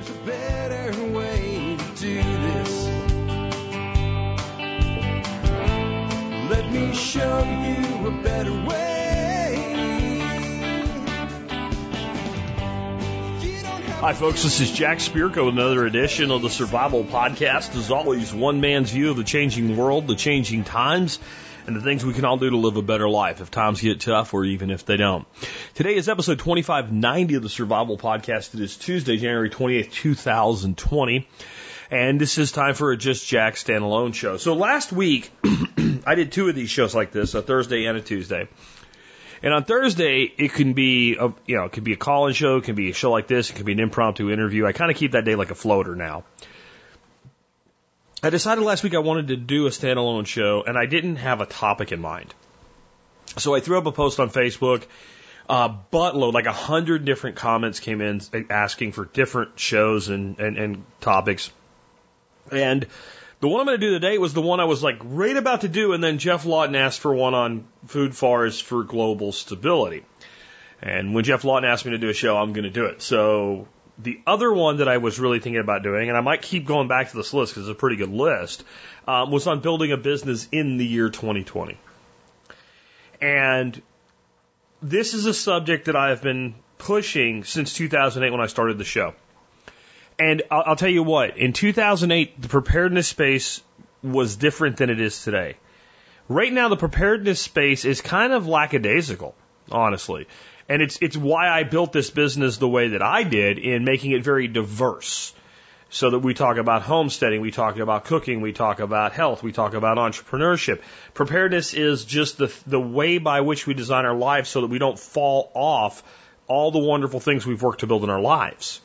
There's a better way to do this. Let me show you a better way. Hi, folks. This is Jack Spirko with another edition of the Survival Podcast. As always, one man's view of the changing world, the changing times, and the things we can all do to live a better life if times get tough or even if they don't. Today is episode 2590 of the Survival Podcast. It is Tuesday, January 28th, 2020. And this is time for a Just Jack standalone show. So last week, I did two of these shows like this, a Thursday and a Tuesday. And on Thursday, it can be a you know it can be a call-in show, it can be a show like this, it can be an impromptu interview. I kind of keep that day like a floater now. I decided last week I wanted to do a standalone show, and I didn't have a topic in mind. So I threw up a post on Facebook. Uh, buttload, like a hundred different comments came in asking for different shows and, and, and topics. And the one I'm going to do today was the one I was like right about to do, and then Geoff Lawton asked for one on food forests for global stability. And when Geoff Lawton asked me to do a show, I'm going to do it. So the other one that I was really thinking about doing, and I might keep going back to this list because it's a pretty good list, um, was on building a business in the year 2020. And this is a subject that I have been pushing since 2008 when I started the show. And I'll, I'll tell you what, in 2008, the preparedness space was different than it is today. Right now, the preparedness space is kind of lackadaisical, honestly. And it's, it's why I built this business the way that I did in making it very diverse. So that we talk about homesteading, we talk about cooking, we talk about health, we talk about entrepreneurship. Preparedness is just the, the way by which we design our lives so that we don't fall off all the wonderful things we've worked to build in our lives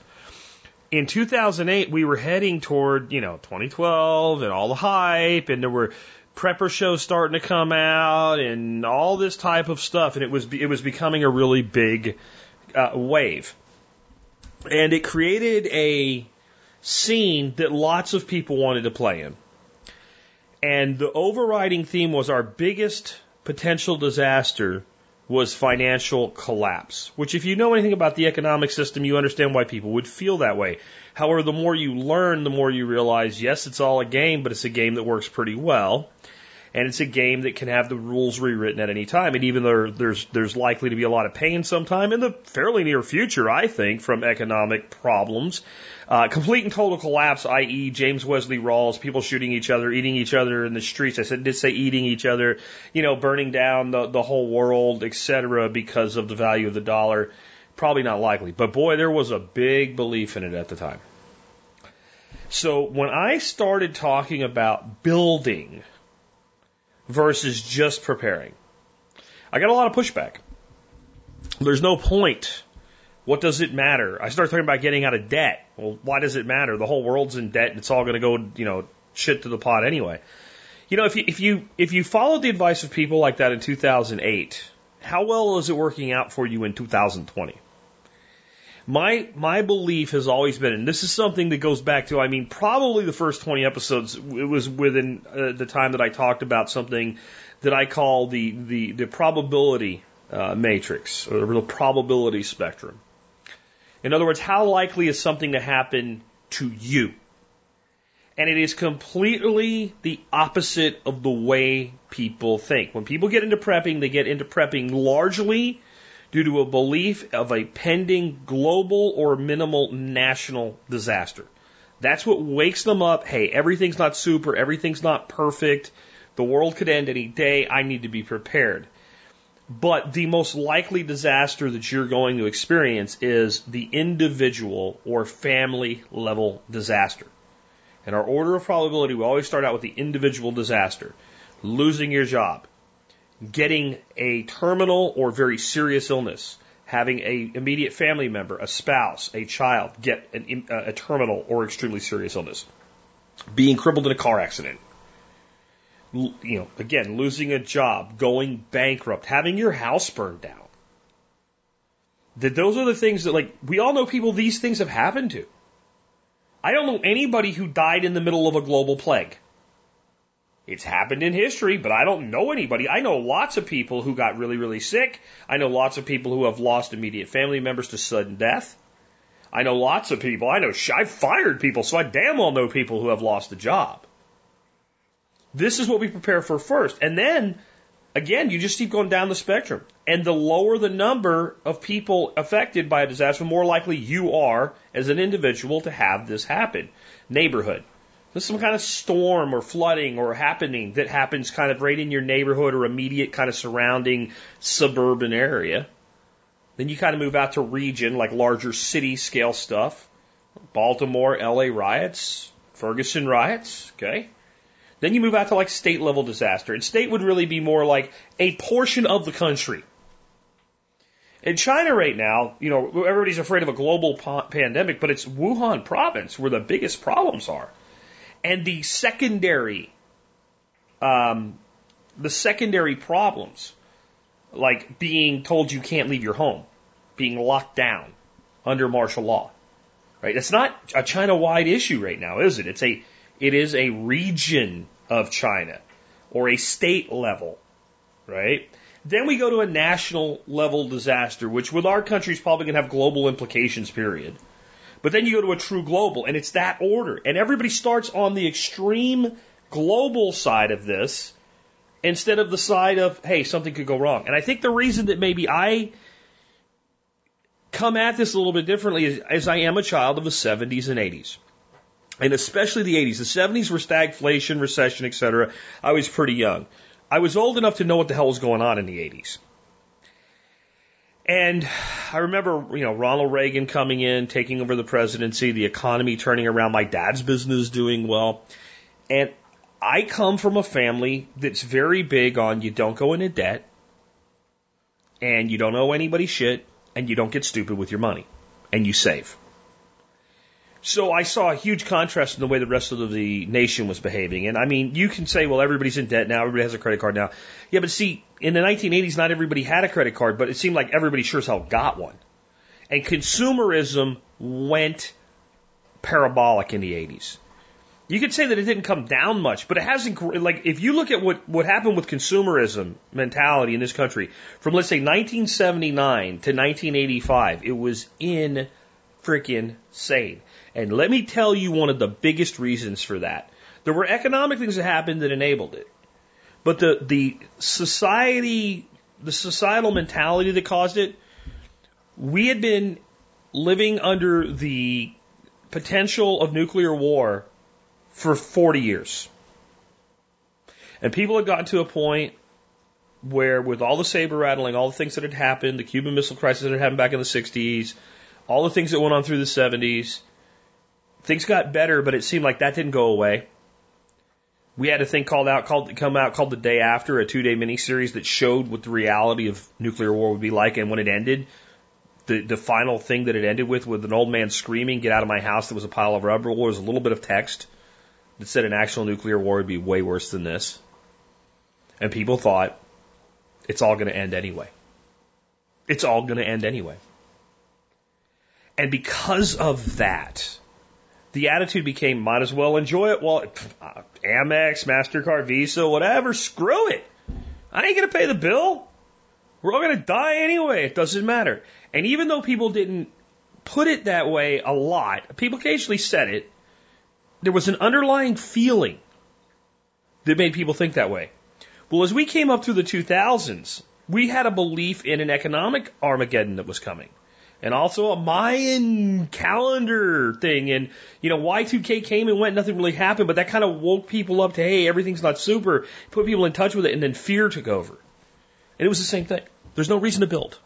in 2008, we were heading toward, you know, 2012 and all the hype, and there were prepper shows starting to come out and all this type of stuff, and it was it was becoming a really big uh, wave, and it created a scene that lots of people wanted to play in, and the overriding theme was our biggest potential disaster was financial collapse, which if you know anything about the economic system, you understand why people would feel that way. However, the more you learn, the more you realize, yes, it's all a game, but it's a game that works pretty well. And it's a game that can have the rules rewritten at any time. And even though there's, there's likely to be a lot of pain sometime in the fairly near future, I think, from economic problems, uh, complete and total collapse, i.e., James Wesley Rawles, people shooting each other, eating each other in the streets. I said, did say eating each other, you know, burning down the, the whole world, etc., because of the value of the dollar. Probably not likely. But boy, there was a big belief in it at the time. So when I started talking about building versus just preparing, I got a lot of pushback. There's no point what does it matter? I start talking about getting out of debt. Well, why does it matter? The whole world's in debt and it's all going to go, you know, shit to the pot anyway. You know, if you, if you, if you followed the advice of people like that in 2008, how well is it working out for you in 2020? My, my belief has always been, and this is something that goes back to, I mean, probably the first 20 episodes, it was within uh, the time that I talked about something that I call the, the, the probability uh, matrix or the probability spectrum. In other words, how likely is something to happen to you? And it is completely the opposite of the way people think. When people get into prepping, they get into prepping largely due to a belief of a pending global or minimal national disaster. That's what wakes them up. Hey, everything's not super, everything's not perfect. The world could end any day. I need to be prepared. But the most likely disaster that you're going to experience is the individual or family level disaster. In our order of probability, we always start out with the individual disaster. Losing your job, getting a terminal or very serious illness, having a immediate family member, a spouse, a child get an, uh, a terminal or extremely serious illness, being crippled in a car accident, you know, again, losing a job, going bankrupt, having your house burned down. That those are the things that, like, we all know people these things have happened to. I don't know anybody who died in the middle of a global plague. It's happened in history, but I don't know anybody. I know lots of people who got really, really sick. I know lots of people who have lost immediate family members to sudden death. I know lots of people. I know I've fired people, so I damn well know people who have lost a job. This is what we prepare for first. And then, again, you just keep going down the spectrum. And the lower the number of people affected by a disaster, the more likely you are as an individual to have this happen. Neighborhood. There's some kind of storm or flooding or happening that happens kind of right in your neighborhood or immediate kind of surrounding suburban area. Then you kind of move out to region, like larger city scale stuff. Baltimore, LA riots, Ferguson riots, okay? Then you move out to like state level disaster. And state would really be more like a portion of the country. In China right now, you know, everybody's afraid of a global pandemic, but it's Wuhan province where the biggest problems are. And the secondary, um, the secondary problems, like being told you can't leave your home, being locked down under martial law, right? It's not a China-wide issue right now, is it? It's a, it is a region of China or a state level, right? Then we go to a national level disaster, which with our country is probably going to have global implications, period. But then you go to a true global, and it's that order. And everybody starts on the extreme global side of this instead of the side of, hey, something could go wrong. And I think the reason that maybe I come at this a little bit differently is, is I am a child of the 70s and 80s and especially the 80s. The 70s were stagflation, recession, etc. I was pretty young. I was old enough to know what the hell was going on in the 80s. And I remember, you know, Ronald Reagan coming in, taking over the presidency, the economy turning around, my dad's business doing well. And I come from a family that's very big on you don't go into debt and you don't owe anybody shit and you don't get stupid with your money and you save. So I saw a huge contrast in the way the rest of the nation was behaving. And I mean, you can say, well, everybody's in debt now, everybody has a credit card now. Yeah, but see, in the 1980s, not everybody had a credit card, but it seemed like everybody sure as hell got one. And consumerism went parabolic in the 80s. You could say that it didn't come down much, but it hasn't, like, if you look at what, what happened with consumerism mentality in this country, from let's say 1979 to 1985, it was in freaking sane. And let me tell you one of the biggest reasons for that. There were economic things that happened that enabled it. But the, the society, the societal mentality that caused it, we had been living under the potential of nuclear war for 40 years. And people had gotten to a point where, with all the saber rattling, all the things that had happened, the Cuban Missile Crisis that had happened back in the 60s, all the things that went on through the 70s, Things got better, but it seemed like that didn't go away. We had a thing called out called come out called the day after a two day miniseries that showed what the reality of nuclear war would be like and when it ended. The the final thing that it ended with with an old man screaming, Get out of my house, there was a pile of rubber was a little bit of text that said an actual nuclear war would be way worse than this. And people thought it's all gonna end anyway. It's all gonna end anyway. And because of that, the attitude became might as well enjoy it while uh, Amex, MasterCard, Visa, whatever, screw it. I ain't going to pay the bill. We're all going to die anyway. It doesn't matter. And even though people didn't put it that way a lot, people occasionally said it, there was an underlying feeling that made people think that way. Well, as we came up through the 2000s, we had a belief in an economic Armageddon that was coming and also a Mayan calendar thing. And, you know, Y2K came and went, nothing really happened, but that kind of woke people up to, hey, everything's not super, put people in touch with it, and then fear took over. And it was the same thing. There's no reason to build.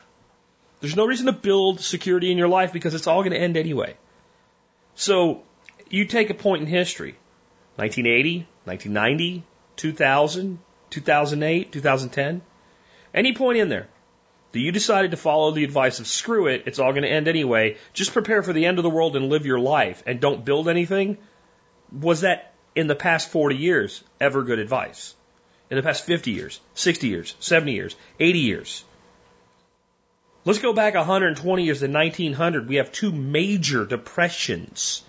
There's no reason to build security in your life because it's all going to end anyway. So you take a point in history 1980, 1990, 2000, 2008, 2010, any point in there that you decided to follow the advice of screw it, it's all going to end anyway, just prepare for the end of the world and live your life and don't build anything, was that in the past 40 years ever good advice? In the past 50 years, 60 years, 70 years, 80 years? Let's go back 120 years to 1900. We have two major depressions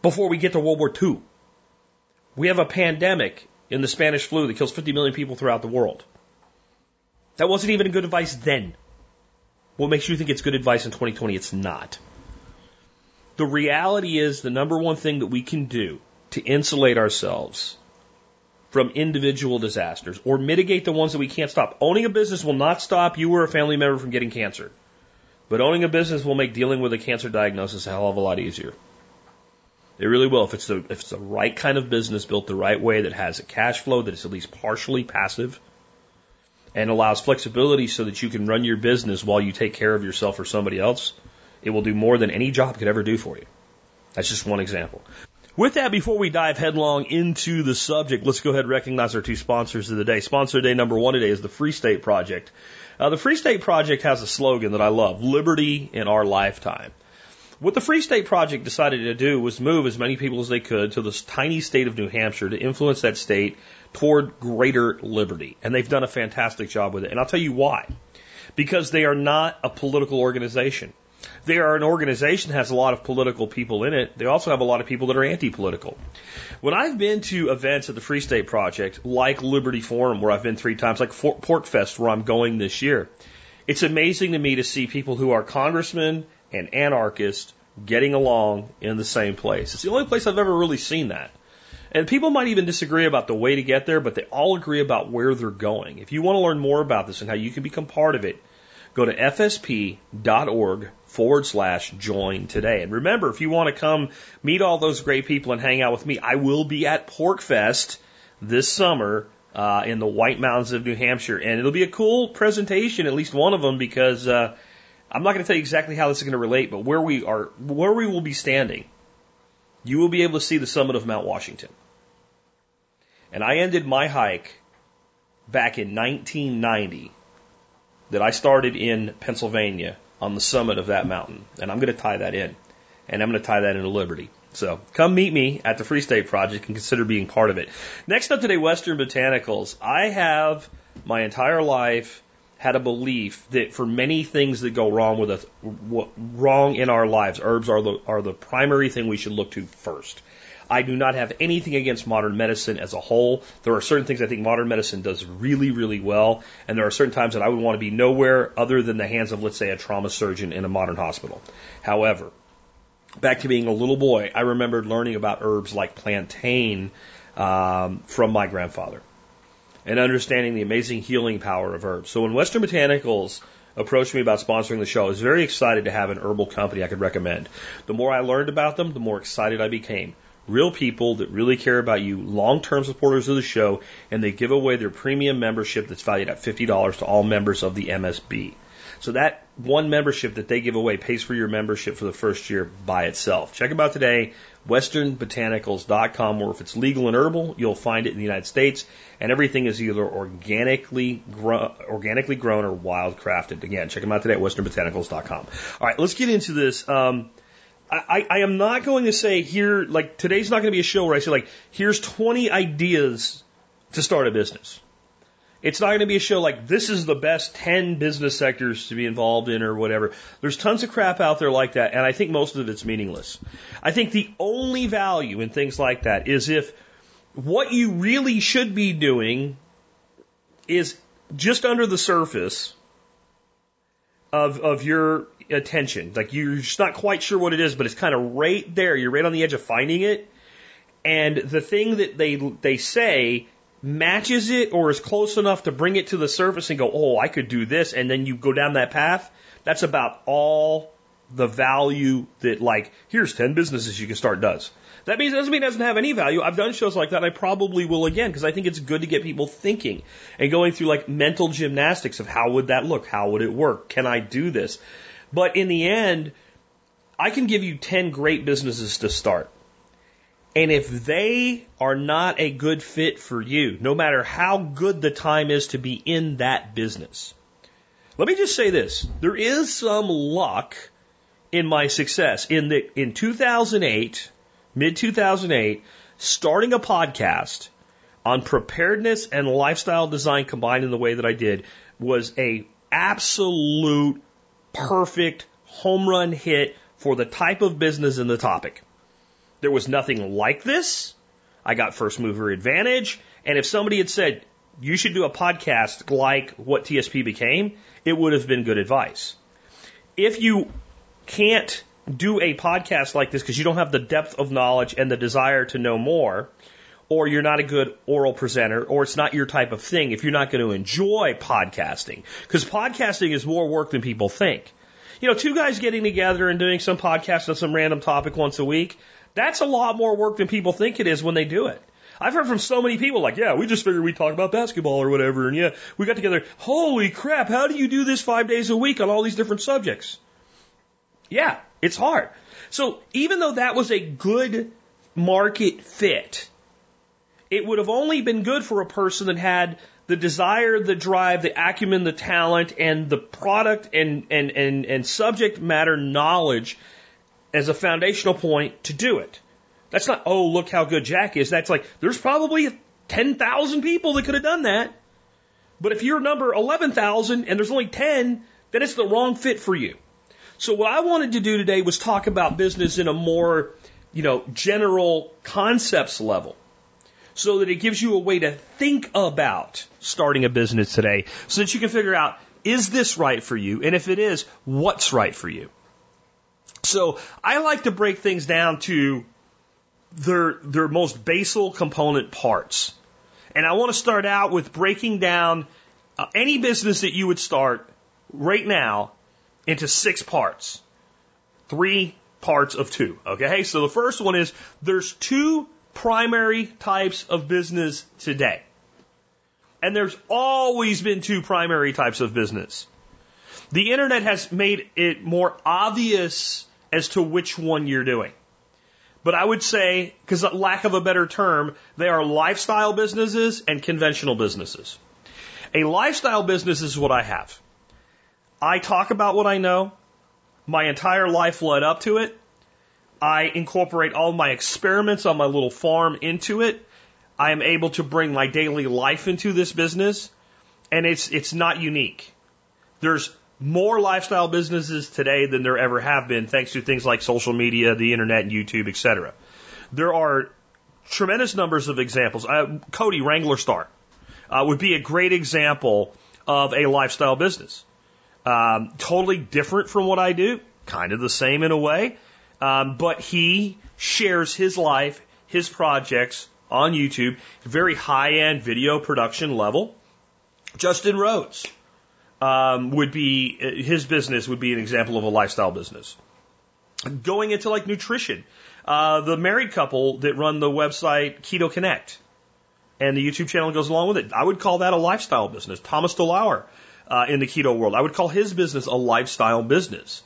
before we get to World War II. We have a pandemic in the Spanish flu that kills 50 million people throughout the world. That wasn't even good advice then. What makes you think it's good advice in 2020? It's not. The reality is the number one thing that we can do to insulate ourselves from individual disasters or mitigate the ones that we can't stop. Owning a business will not stop you or a family member from getting cancer. But owning a business will make dealing with a cancer diagnosis a hell of a lot easier. It really will. If it's the if it's the right kind of business built the right way that has a cash flow that is at least partially passive and allows flexibility so that you can run your business while you take care of yourself or somebody else, it will do more than any job could ever do for you. That's just one example. With that, before we dive headlong into the subject, let's go ahead and recognize our two sponsors of the day. Sponsor day number one today is the Free State Project. Uh, the Free State Project has a slogan that I love liberty in our lifetime. What the Free State Project decided to do was move as many people as they could to this tiny state of New Hampshire to influence that state toward greater liberty. And they've done a fantastic job with it. And I'll tell you why. Because they are not a political organization. They are an organization that has a lot of political people in it. They also have a lot of people that are anti-political. When I've been to events at the Free State Project, like Liberty Forum, where I've been three times, like PorcFest, where I'm going this year, it's amazing to me to see people who are congressmen and anarchists getting along in the same place. It's the only place I've ever really seen that. And people might even disagree about the way to get there, but they all agree about where they're going. If you want to learn more about this and how you can become part of it, go to fsp.org forward slash join today. And remember, if you want to come meet all those great people and hang out with me, I will be at PorcFest this summer uh, in the White Mountains of New Hampshire. And it'll be a cool presentation, at least one of them, because uh, I'm not going to tell you exactly how this is going to relate, but where we are, where we will be standing you will be able to see the summit of Mount Washington. And I ended my hike back in 1990 that I started in Pennsylvania on the summit of that mountain. And I'm going to tie that in. And I'm going to tie that into Liberty. So come meet me at the Free State Project and consider being part of it. Next up today, Western Botanicals. I have my entire life had a belief that for many things that go wrong with us, wrong in our lives, herbs are the, are the primary thing we should look to first. I do not have anything against modern medicine as a whole. There are certain things I think modern medicine does really, really well, and there are certain times that I would want to be nowhere other than the hands of, let's say, a trauma surgeon in a modern hospital. However, back to being a little boy, I remembered learning about herbs like plantain um, from my grandfather and understanding the amazing healing power of herbs. So when Western Botanicals approached me about sponsoring the show, I was very excited to have an herbal company I could recommend. The more I learned about them, the more excited I became. Real people that really care about you, long term supporters of the show, and they give away their premium membership that's valued at $50 to all members of the MSB. So that one membership that they give away pays for your membership for the first year by itself. Check them out today, westernbotanicals.com, or if it's legal and herbal, you'll find it in the United States. And everything is either organically, gro- organically grown or wild crafted. Again, check them out today at westernbotanicals.com. All right, let's get into this. Um, I, I am not going to say here, like, today's not going to be a show where I say, like, here's 20 ideas to start a business. It's not going to be a show like this is the best 10 business sectors to be involved in or whatever. There's tons of crap out there like that, and I think most of it's meaningless. I think the only value in things like that is if what you really should be doing is just under the surface of, of your attention. Like you're just not quite sure what it is, but it's kind of right there. You're right on the edge of finding it. And the thing that they, they say matches it or is close enough to bring it to the surface and go, oh, I could do this, and then you go down that path, that's about all the value that like, here's 10 businesses you can start does. That means doesn't mean it doesn't have any value. I've done shows like that. I probably will again because I think it's good to get people thinking and going through like mental gymnastics of how would that look? How would it work? Can I do this? But in the end, I can give you 10 great businesses to start. And if they are not a good fit for you, no matter how good the time is to be in that business, let me just say this. There is some luck in my success. In the, in 2008, mid 2008, starting a podcast on preparedness and lifestyle design combined in the way that I did was a absolute perfect home run hit for the type of business and the topic. There was nothing like this. I got first mover advantage. And if somebody had said, you should do a podcast like what TSP became, it would have been good advice. if you can't do a podcast like this because you don't have the depth of knowledge and the desire to know more, or you're not a good oral presenter, or it's not your type of thing, if you're not going to enjoy podcasting, because podcasting is more work than people think. You know, two guys getting together and doing some podcast on some random topic once a week, that's a lot more work than people think it is when they do it. I've heard from so many people like, yeah, we just figured we'd talk about basketball or whatever, and yeah, we got together. Holy crap, how do you do this five days a week on all these different subjects? Yeah, it's hard. So even though that was a good market fit, it would have only been good for a person that had the desire, the drive, the acumen, the talent, and the product and, and, and, and subject matter knowledge as a foundational point to do it. That's not, oh, look how good Jack is. That's like, there's probably 10,000 people that could have done that. But if you're number 11,000 and there's only 10, then it's the wrong fit for you. So what I wanted to do today was talk about business in a more, you know, general concepts level. So that it gives you a way to think about starting a business today so that you can figure out, is this right for you? And if it is, what's right for you? So I like to break things down to their, their most basal component parts. And I want to start out with breaking down uh, any business that you would start right now into six parts. Three parts of two. Okay? So the first one is there's two primary types of business today. And there's always been two primary types of business. The internet has made it more obvious as to which one you're doing. But I would say, because lack of a better term, they are lifestyle businesses and conventional businesses. A lifestyle business is what I have. I talk about what I know. My entire life led up to it. I incorporate all my experiments on my little farm into it. I am able to bring my daily life into this business, and it's it's not unique. There's more lifestyle businesses today than there ever have been, thanks to things like social media, the internet, and YouTube, etc. There are tremendous numbers of examples. Uh, Cody Wranglerstar uh, would be a great example of a lifestyle business. Um, totally different from what I do, kind of the same in a way, um, but he shares his life, his projects on YouTube, very high end video production level. Justin Rhodes um, would be his business would be an example of a lifestyle business. Going into like nutrition, uh, the married couple that run the website Keto Connect and the YouTube channel goes along with it. I would call that a lifestyle business. Thomas DeLauer uh, in the keto world. I would call his business a lifestyle business.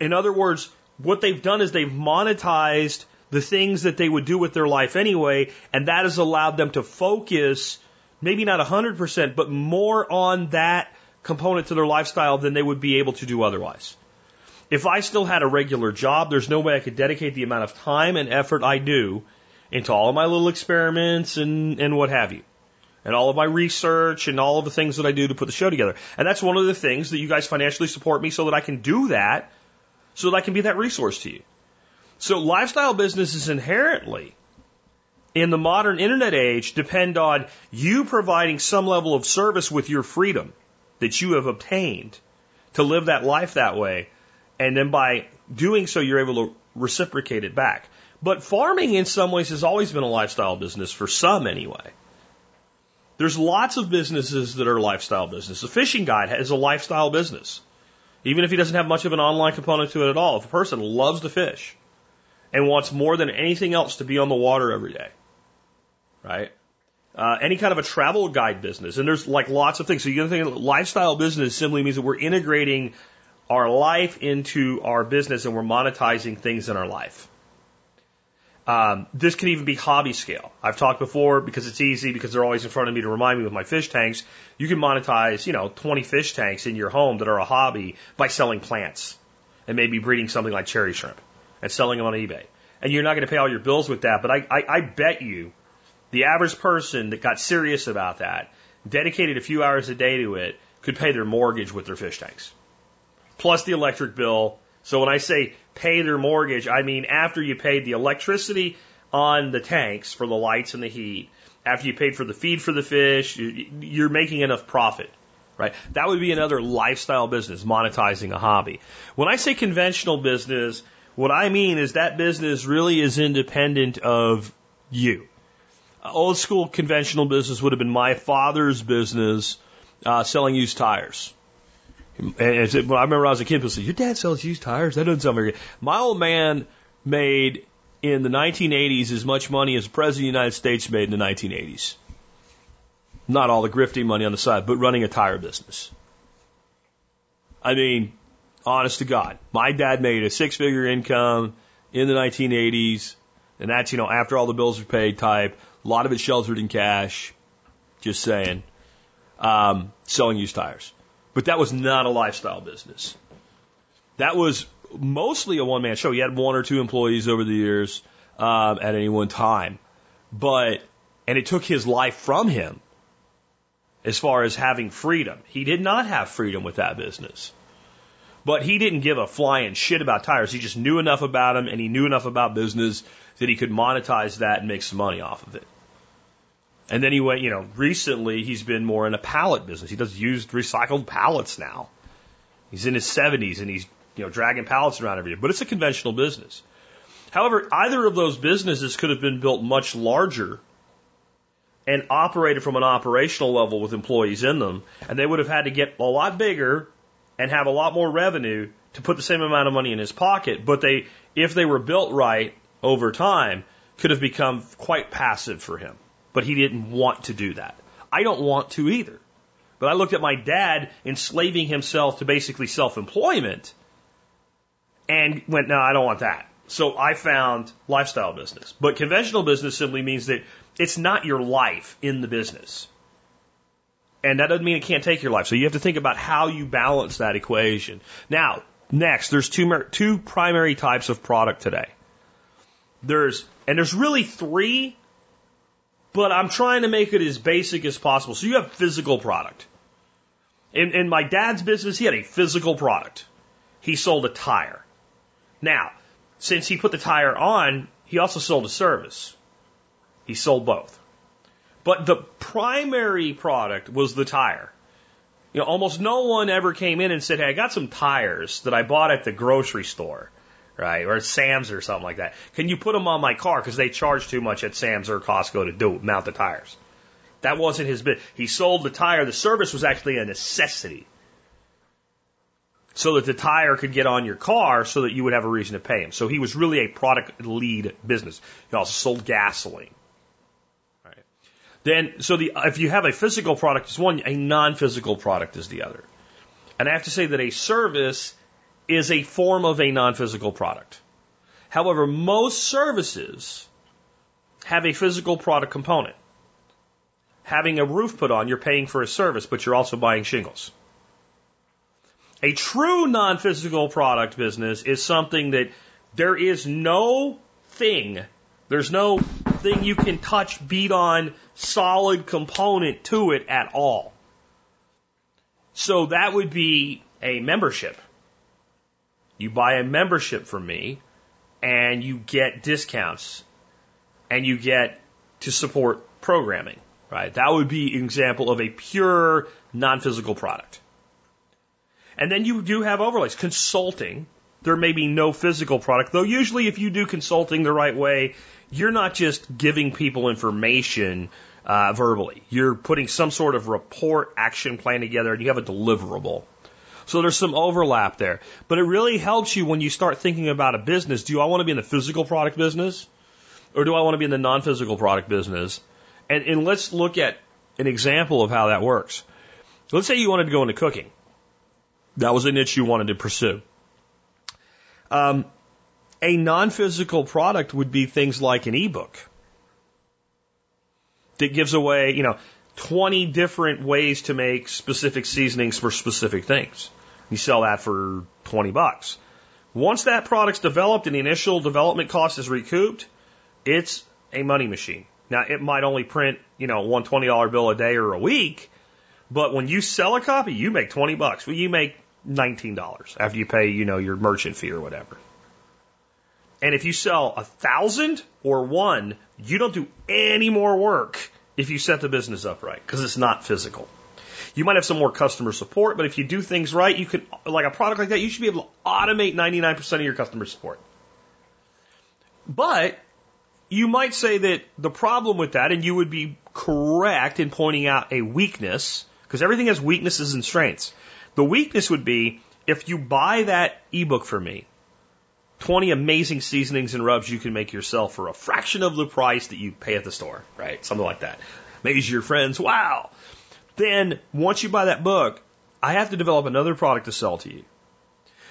In other words, what they've done is they've monetized the things that they would do with their life anyway, and that has allowed them to focus, maybe not 100%, but more on that component to their lifestyle than they would be able to do otherwise. If I still had a regular job, there's no way I could dedicate the amount of time and effort I do into all of my little experiments and, and what have you and all of my research and all of the things that I do to put the show together. And that's one of the things that you guys financially support me so that I can do that, so that I can be that resource to you. So lifestyle business is inherently in the modern internet age depend on you providing some level of service with your freedom that you have obtained to live that life that way. And then by doing so, you're able to reciprocate it back. But farming in some ways has always been a lifestyle business for some anyway. There's lots of businesses that are lifestyle business. A fishing guide is a lifestyle business. Even if he doesn't have much of an online component to it at all, if a person loves to fish and wants more than anything else to be on the water every day, right? Uh, any kind of a travel guide business, and there's like lots of things. So you got to think lifestyle business simply means that we're integrating our life into our business and we're monetizing things in our life. Um, this can even be hobby scale. I've talked before because it's easy because they're always in front of me to remind me with my fish tanks. You can monetize, you know, 20 fish tanks in your home that are a hobby by selling plants and maybe breeding something like cherry shrimp and selling them on eBay. And you're not going to pay all your bills with that, but I, I, I bet you the average person that got serious about that, dedicated a few hours a day to it, could pay their mortgage with their fish tanks. Plus the electric bill, so when I say pay their mortgage, I mean after you paid the electricity on the tanks for the lights and the heat, after you paid for the feed for the fish, you're making enough profit, right? That would be another lifestyle business, monetizing a hobby. When I say conventional business, what I mean is that business really is independent of you. Old school conventional business would have been my father's business, uh, selling used tires. And I remember I was a kid, people said, "Your dad sells used tires." That doesn't sound very good. My old man made in the 1980s as much money as the President of the United States made in the 1980s. Not all the grifting money on the side, but running a tire business. I mean, honest to God, my dad made a six figure income in the 1980s, and that's, you know, after all the bills were paid type, a lot of it sheltered in cash, just saying, um, selling used tires. But that was not a lifestyle business. That was mostly a one man show. He had one or two employees over the years um, at any one time, but and it took his life from him as far as having freedom. He did not have freedom with that business. But he didn't give a flying shit about tires. He just knew enough about them and he knew enough about business that he could monetize that and make some money off of it. And then he went, you know, recently he's been more in a pallet business. He does used recycled pallets now. He's in his 70s and he's you know, dragging pallets around every year. but it's a conventional business. However, either of those businesses could have been built much larger and operated from an operational level with employees in them, and they would have had to get a lot bigger and have a lot more revenue to put the same amount of money in his pocket. But they, if they were built right over time, could have become quite passive for him. But he didn't want to do that. I don't want to either. But I looked at my dad enslaving himself to basically self employment and went, no, I don't want that. So I found lifestyle business. But conventional business simply means that it's not your life in the business. And that doesn't mean it can't take your life. So you have to think about how you balance that equation. Now, next, there's two, two primary types of product today. There's, and there's really three, but I'm trying to make it as basic as possible. So you have physical product. In, in my dad's business, he had a physical product. He sold a tire. Now, since he put the tire on, he also sold a service. He sold both. But the primary product was the tire. You know, almost no one ever came in and said, Hey, I got some tires that I bought at the grocery store, right? Or Sam's or something like that. Can you put them on my car? Because they charge too much at Sam's or Costco to do mount the tires. That wasn't his bit. He sold the tire. The service was actually a necessity so that the tire could get on your car so that you would have a reason to pay him. So he was really a product lead business. He also sold gasoline. Then, so the, if you have a physical product is one, a non-physical product is the other. And I have to say that a service is a form of a non-physical product. However, most services have a physical product component. Having a roof put on, you're paying for a service, but you're also buying shingles. A true non physical product business is something that there is no thing, there's no thing you can touch, beat on, solid component to it at all. So that would be a membership. You buy a membership from me and you get discounts and you get to support programming, right? That would be an example of a pure non physical product. And then you do have overlays. Consulting, there may be no physical product, though usually if you do consulting the right way, you're not just giving people information uh, verbally. You're putting some sort of report action plan together and you have a deliverable. So there's some overlap there. But it really helps you when you start thinking about a business. Do I want to be in the physical product business? Or do I want to be in the non physical product business? And, and let's look at an example of how that works. Let's say you wanted to go into cooking. That was a niche you wanted to pursue. Um, a non physical product would be things like an ebook that gives away, you know, 20 different ways to make specific seasonings for specific things. You sell that for 20 bucks. Once that product's developed and the initial development cost is recouped, it's a money machine. Now, it might only print, you know, one $20 bill a day or a week, but when you sell a copy, you make 20 bucks. Well, you make $19 after you pay, you know, your merchant fee or whatever. And if you sell a thousand or one, you don't do any more work if you set the business up right because it's not physical. You might have some more customer support, but if you do things right, you can, like a product like that, you should be able to automate 99% of your customer support. But you might say that the problem with that, and you would be correct in pointing out a weakness, because everything has weaknesses and strengths. The weakness would be if you buy that ebook for me, 20 amazing seasonings and rubs you can make yourself for a fraction of the price that you pay at the store, right? Something like that. Amaze your friends. Wow. Then once you buy that book, I have to develop another product to sell to you.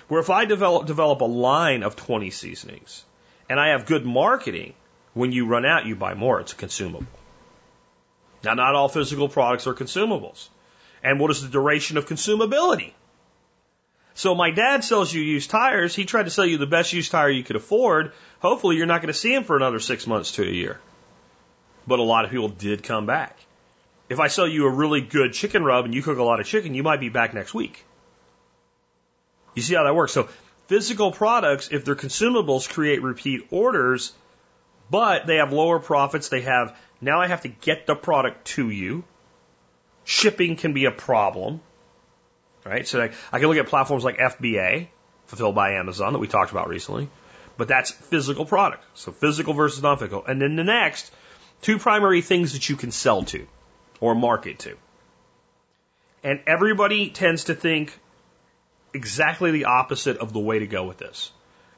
Where if I develop, develop a line of 20 seasonings and I have good marketing, when you run out, you buy more. It's a consumable. Now, not all physical products are consumables. And what is the duration of consumability? So my dad sells you used tires. He tried to sell you the best used tire you could afford. Hopefully you're not going to see him for another six months to a year. But a lot of people did come back. If I sell you a really good chicken rub and you cook a lot of chicken, you might be back next week. You see how that works? So physical products, if they're consumables, create repeat orders, but they have lower profits. They have, now I have to get the product to you. Shipping can be a problem right? So I, I can look at platforms like FBA, fulfilled by Amazon, that we talked about recently, but that's physical product. So physical versus non-physical. And then the next, two primary things that you can sell to or market to. And everybody tends to think exactly the opposite of the way to go with this.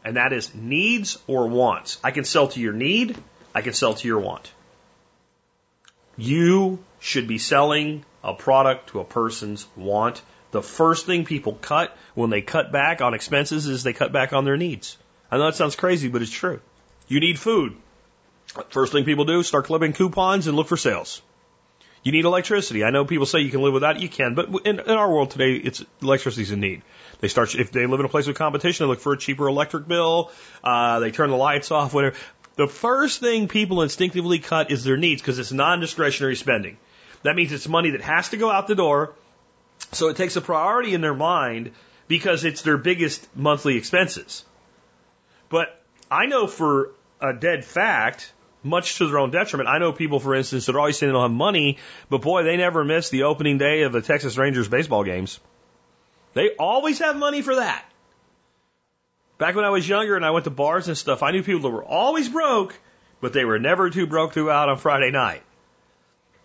And that is needs or wants. I can sell to your need, I can sell to your want. You should be selling a product to a person's want the first thing people cut when they cut back on expenses is they cut back on their needs. I know that sounds crazy, but it's true. You need food. First thing people do, start clipping coupons and look for sales. You need electricity. I know people say you can live without it. You can, but in, in our world today, it's electricity's a need. They start if they live in a place with competition, they look for a cheaper electric bill. Uh, they turn the lights off. Whatever. The first thing people instinctively cut is their needs because it's non-discretionary spending. That means it's money that has to go out the door so it takes a priority in their mind because it's their biggest monthly expenses. But I know for a dead fact, much to their own detriment, I know people, for instance, that are always saying they don't have money, but boy, they never miss the opening day of the Texas Rangers baseball games. They always have money for that. Back when I was younger and I went to bars and stuff, I knew people that were always broke, but they were never too broke to go out on Friday night.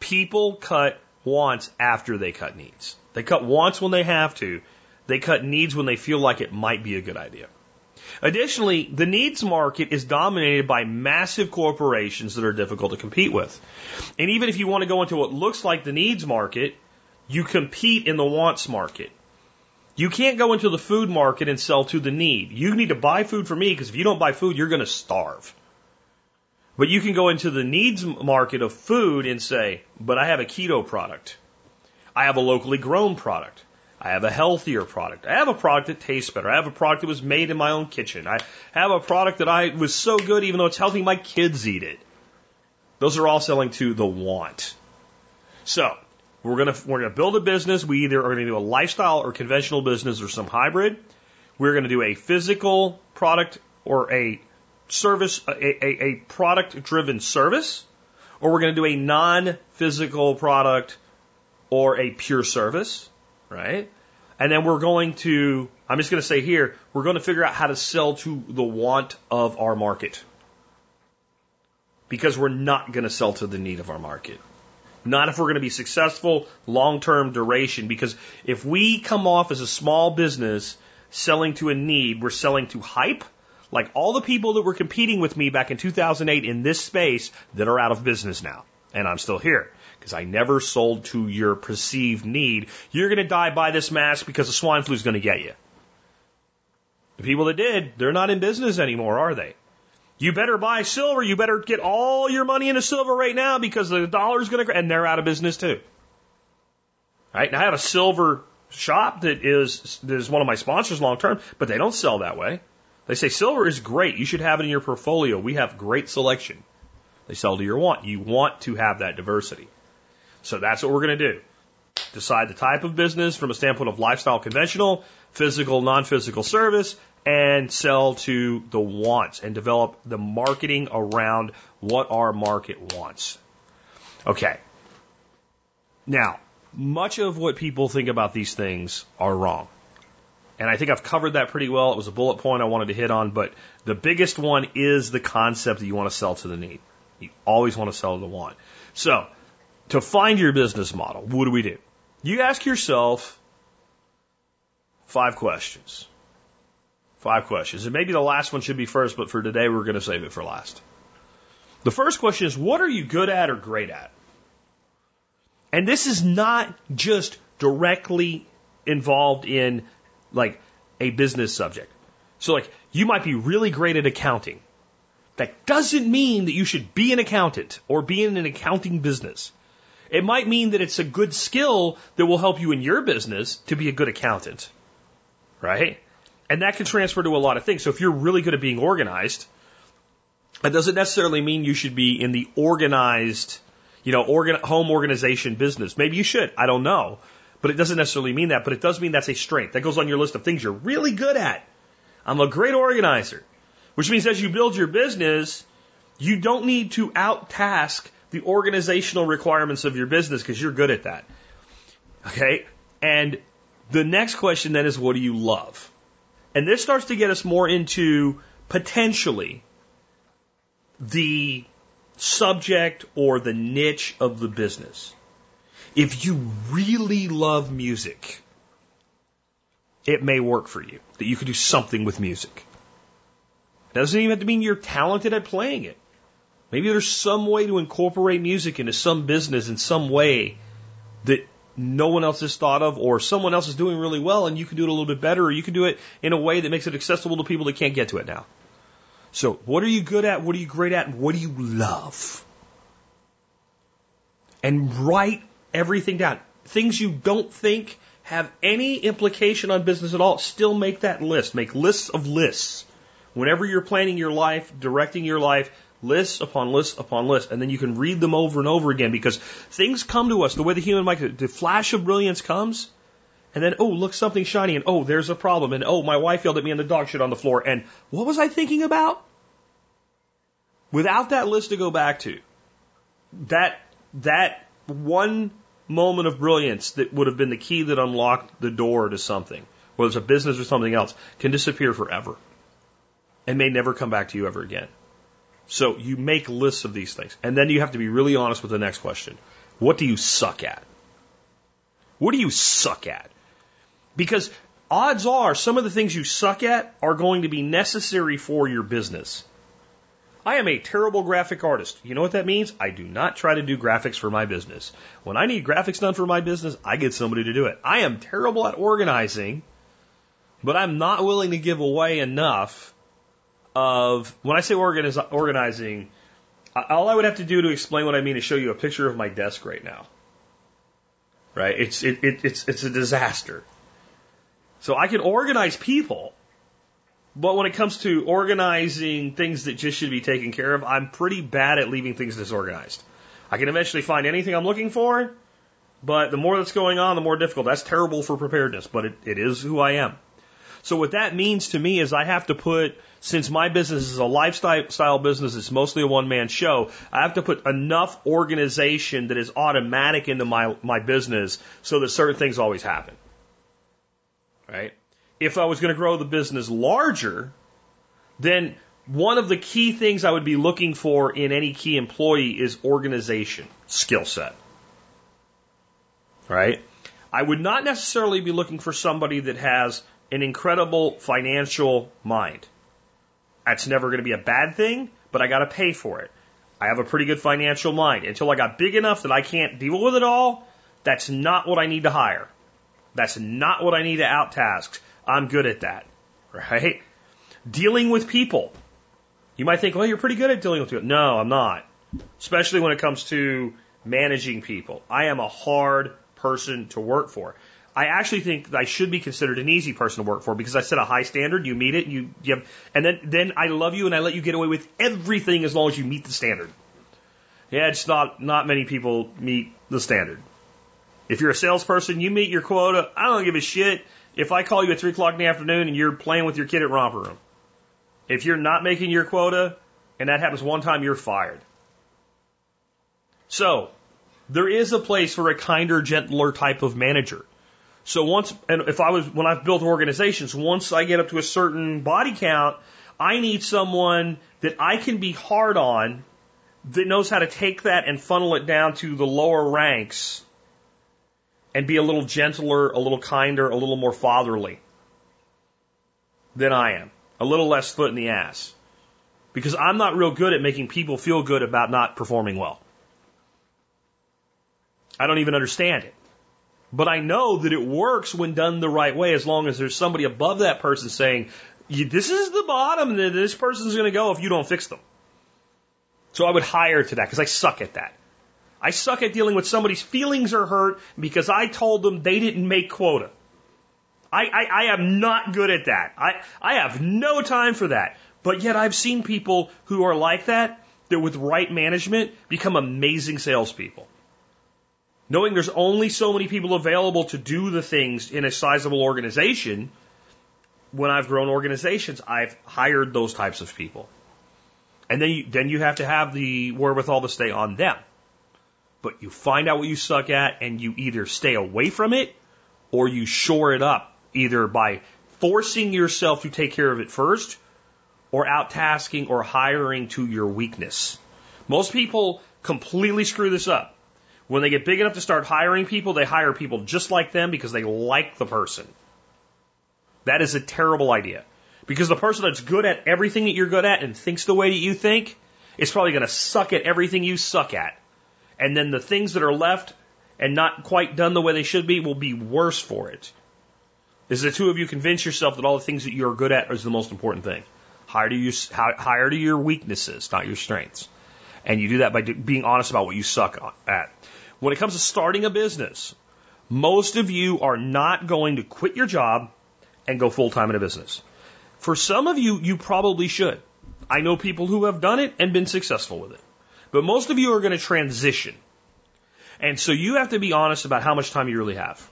People cut wants after they cut needs. They cut wants when they have to. They cut needs when they feel like it might be a good idea. Additionally, the needs market is dominated by massive corporations that are difficult to compete with. And even if you want to go into what looks like the needs market, you compete in the wants market. You can't go into the food market and sell to the need. You need to buy food for me because if you don't buy food, you're going to starve. But you can go into the needs market of food and say, but I have a keto product. I have a locally grown product. I have a healthier product. I have a product that tastes better. I have a product that was made in my own kitchen. I have a product that I was so good, even though it's healthy, my kids eat it. Those are all selling to the want. So we're gonna we're gonna build a business. We either are gonna do a lifestyle or conventional business or some hybrid. We're gonna do a physical product or a service, a, a, a product driven service, or we're gonna do a non physical product or a pure service, right? And then we're going to, I'm just going to say here, we're going to figure out how to sell to the want of our market. Because we're not going to sell to the need of our market. Not if we're going to be successful long term duration. Because if we come off as a small business selling to a need, we're selling to hype. Like all the people that were competing with me back in 2008 in this space that are out of business now. And I'm still here because I never sold to your perceived need. You're going to die by this mask because the swine flu is going to get you. The people that did, they're not in business anymore, are they? You better buy silver. You better get all your money into silver right now because the dollar's going to, and they're out of business too. Right? I have a silver shop that is, that is one of my sponsors long term, but they don't sell that way. They say silver is great. You should have it in your portfolio. We have great selection. They sell to your want. You want to have that diversity. So that's what we're going to do. Decide the type of business from a standpoint of lifestyle conventional, physical, non physical service, and sell to the wants and develop the marketing around what our market wants. Okay. Now, much of what people think about these things are wrong. And I think I've covered that pretty well. It was a bullet point I wanted to hit on, but the biggest one is the concept that you want to sell to the need. You always want to sell to the want. So, to find your business model, what do we do? You ask yourself five questions. Five questions. And maybe the last one should be first, but for today, we're going to save it for last. The first question is what are you good at or great at? And this is not just directly involved in like a business subject. So like you might be really great at accounting. That doesn't mean that you should be an accountant or be in an accounting business. It might mean that it's a good skill that will help you in your business to be a good accountant. Right? And that can transfer to a lot of things. So if you're really good at being organized, that doesn't necessarily mean you should be in the organized, you know, organ, home organization business. Maybe you should. I don't know. But it doesn't necessarily mean that, but it does mean that's a strength. That goes on your list of things you're really good at. I'm a great organizer, which means as you build your business, you don't need to out-task the organizational requirements of your business because you're good at that. Okay? And the next question then is what do you love? And this starts to get us more into potentially the subject or the niche of the business. If you really love music, it may work for you that you could do something with music. Doesn't even have to mean you're talented at playing it. Maybe there's some way to incorporate music into some business in some way that no one else has thought of, or someone else is doing really well and you can do it a little bit better, or you can do it in a way that makes it accessible to people that can't get to it now. So, what are you good at? What are you great at? What do you love? And write everything down. Things you don't think have any implication on business at all, still make that list. Make lists of lists. Whenever you're planning your life, directing your life, lists upon lists upon lists, and then you can read them over and over again because things come to us the way the human mind, the flash of brilliance comes, and then, oh, look, something shiny, and oh, there's a problem, and oh, my wife yelled at me and the dog shit on the floor, and what was I thinking about? Without that list to go back to, that, that one moment of brilliance that would have been the key that unlocked the door to something, whether it's a business or something else, can disappear forever and may never come back to you ever again. So you make lists of these things. And then you have to be really honest with the next question. What do you suck at? What do you suck at? Because odds are some of the things you suck at are going to be necessary for your business. I am a terrible graphic artist. You know what that means? I do not try to do graphics for my business. When I need graphics done for my business, I get somebody to do it. I am terrible at organizing, but I'm not willing to give away enough of when I say organiz organizing, all I would have to do to explain what I mean is show you a picture of my desk right now. Right? It's it, it, it's it's a disaster. So I can organize people, but when it comes to organizing things that just should be taken care of, I'm pretty bad at leaving things disorganized. I can eventually find anything I'm looking for, but the more that's going on, the more difficult. That's terrible for preparedness, but it, it is who I am. So what that means to me is I have to put, since my business is a lifestyle business, it's mostly a one man show, I have to put enough organization that is automatic into my, my business so that certain things always happen. Right? if I was going to grow the business larger, then one of the key things I would be looking for in any key employee is organization skill set. Right? I would not necessarily be looking for somebody that has an incredible financial mind. That's never going to be a bad thing, but I got to pay for it. I have a pretty good financial mind. Until I got big enough that I can't deal with it all, that's not what I need to hire. That's not what I need to outtask. I'm good at that, right? Dealing with people. You might think, well, you're pretty good at dealing with people. No, I'm not. Especially when it comes to managing people. I am a hard person to work for. I actually think I should be considered an easy person to work for because I set a high standard. You meet it, you, you have, and then then I love you and I let you get away with everything as long as you meet the standard. Yeah, it's not not many people meet the standard. If you're a salesperson, you meet your quota. I don't give a shit if I call you at three o'clock in the afternoon and you're playing with your kid at romper room, if you're not making your quota and that happens one time, you're fired. So, There is a place for a kinder, gentler type of manager. So once, and if I was, when I've built organizations, once I get up to a certain body count, I need someone that I can be hard on that knows how to take that and funnel it down to the lower ranks and be a little gentler, a little kinder, a little more fatherly than I am. A little less foot in the ass. Because I'm not real good at making people feel good about not performing well. I don't even understand it. But I know that it works when done the right way as long as there's somebody above that person saying, this is the bottom that this person's going to go if you don't fix them. So I would hire to that because I suck at that. I suck at dealing with somebody's feelings are hurt because I told them they didn't make quota. I, I, I am not good at that. I, I have no time for that. But yet I've seen people who are like that, that with right management become amazing salespeople. Knowing there's only so many people available to do the things in a sizable organization, when I've grown organizations, I've hired those types of people. And then you, then you have to have the wherewithal to stay on them. But you find out what you suck at and you either stay away from it or you shore it up either by forcing yourself to take care of it first or out tasking or hiring to your weakness. Most people completely screw this up. When they get big enough to start hiring people, they hire people just like them because they like the person. That is a terrible idea. Because the person that's good at everything that you're good at and thinks the way that you think is probably going to suck at everything you suck at. And then the things that are left and not quite done the way they should be will be worse for it. Is the two of you convince yourself that all the things that you're good at is the most important thing? Hire to, you, hire to your weaknesses, not your strengths. And you do that by being honest about what you suck at. When it comes to starting a business, most of you are not going to quit your job and go full time in a business. For some of you, you probably should. I know people who have done it and been successful with it. But most of you are going to transition. And so you have to be honest about how much time you really have.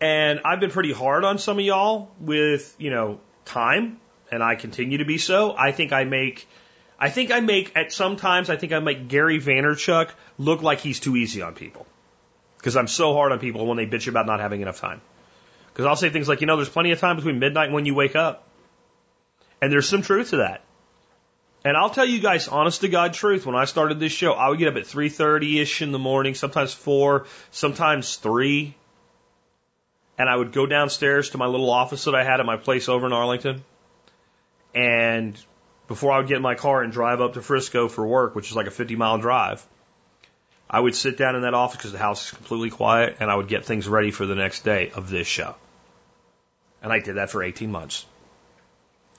And I've been pretty hard on some of y'all with, you know, time, and I continue to be so. I think I make, I think I make, at some times, I think I make Gary Vaynerchuk look like he's too easy on people. Because I'm so hard on people when they bitch about not having enough time. Because I'll say things like, you know, there's plenty of time between midnight and when you wake up. And there's some truth to that. And I'll tell you guys, honest to God truth, when I started this show, I would get up at 3.30 ish in the morning, sometimes 4, sometimes 3. And I would go downstairs to my little office that I had at my place over in Arlington. And before I would get in my car and drive up to Frisco for work, which is like a 50 mile drive, I would sit down in that office because the house is completely quiet and I would get things ready for the next day of this show. And I did that for 18 months.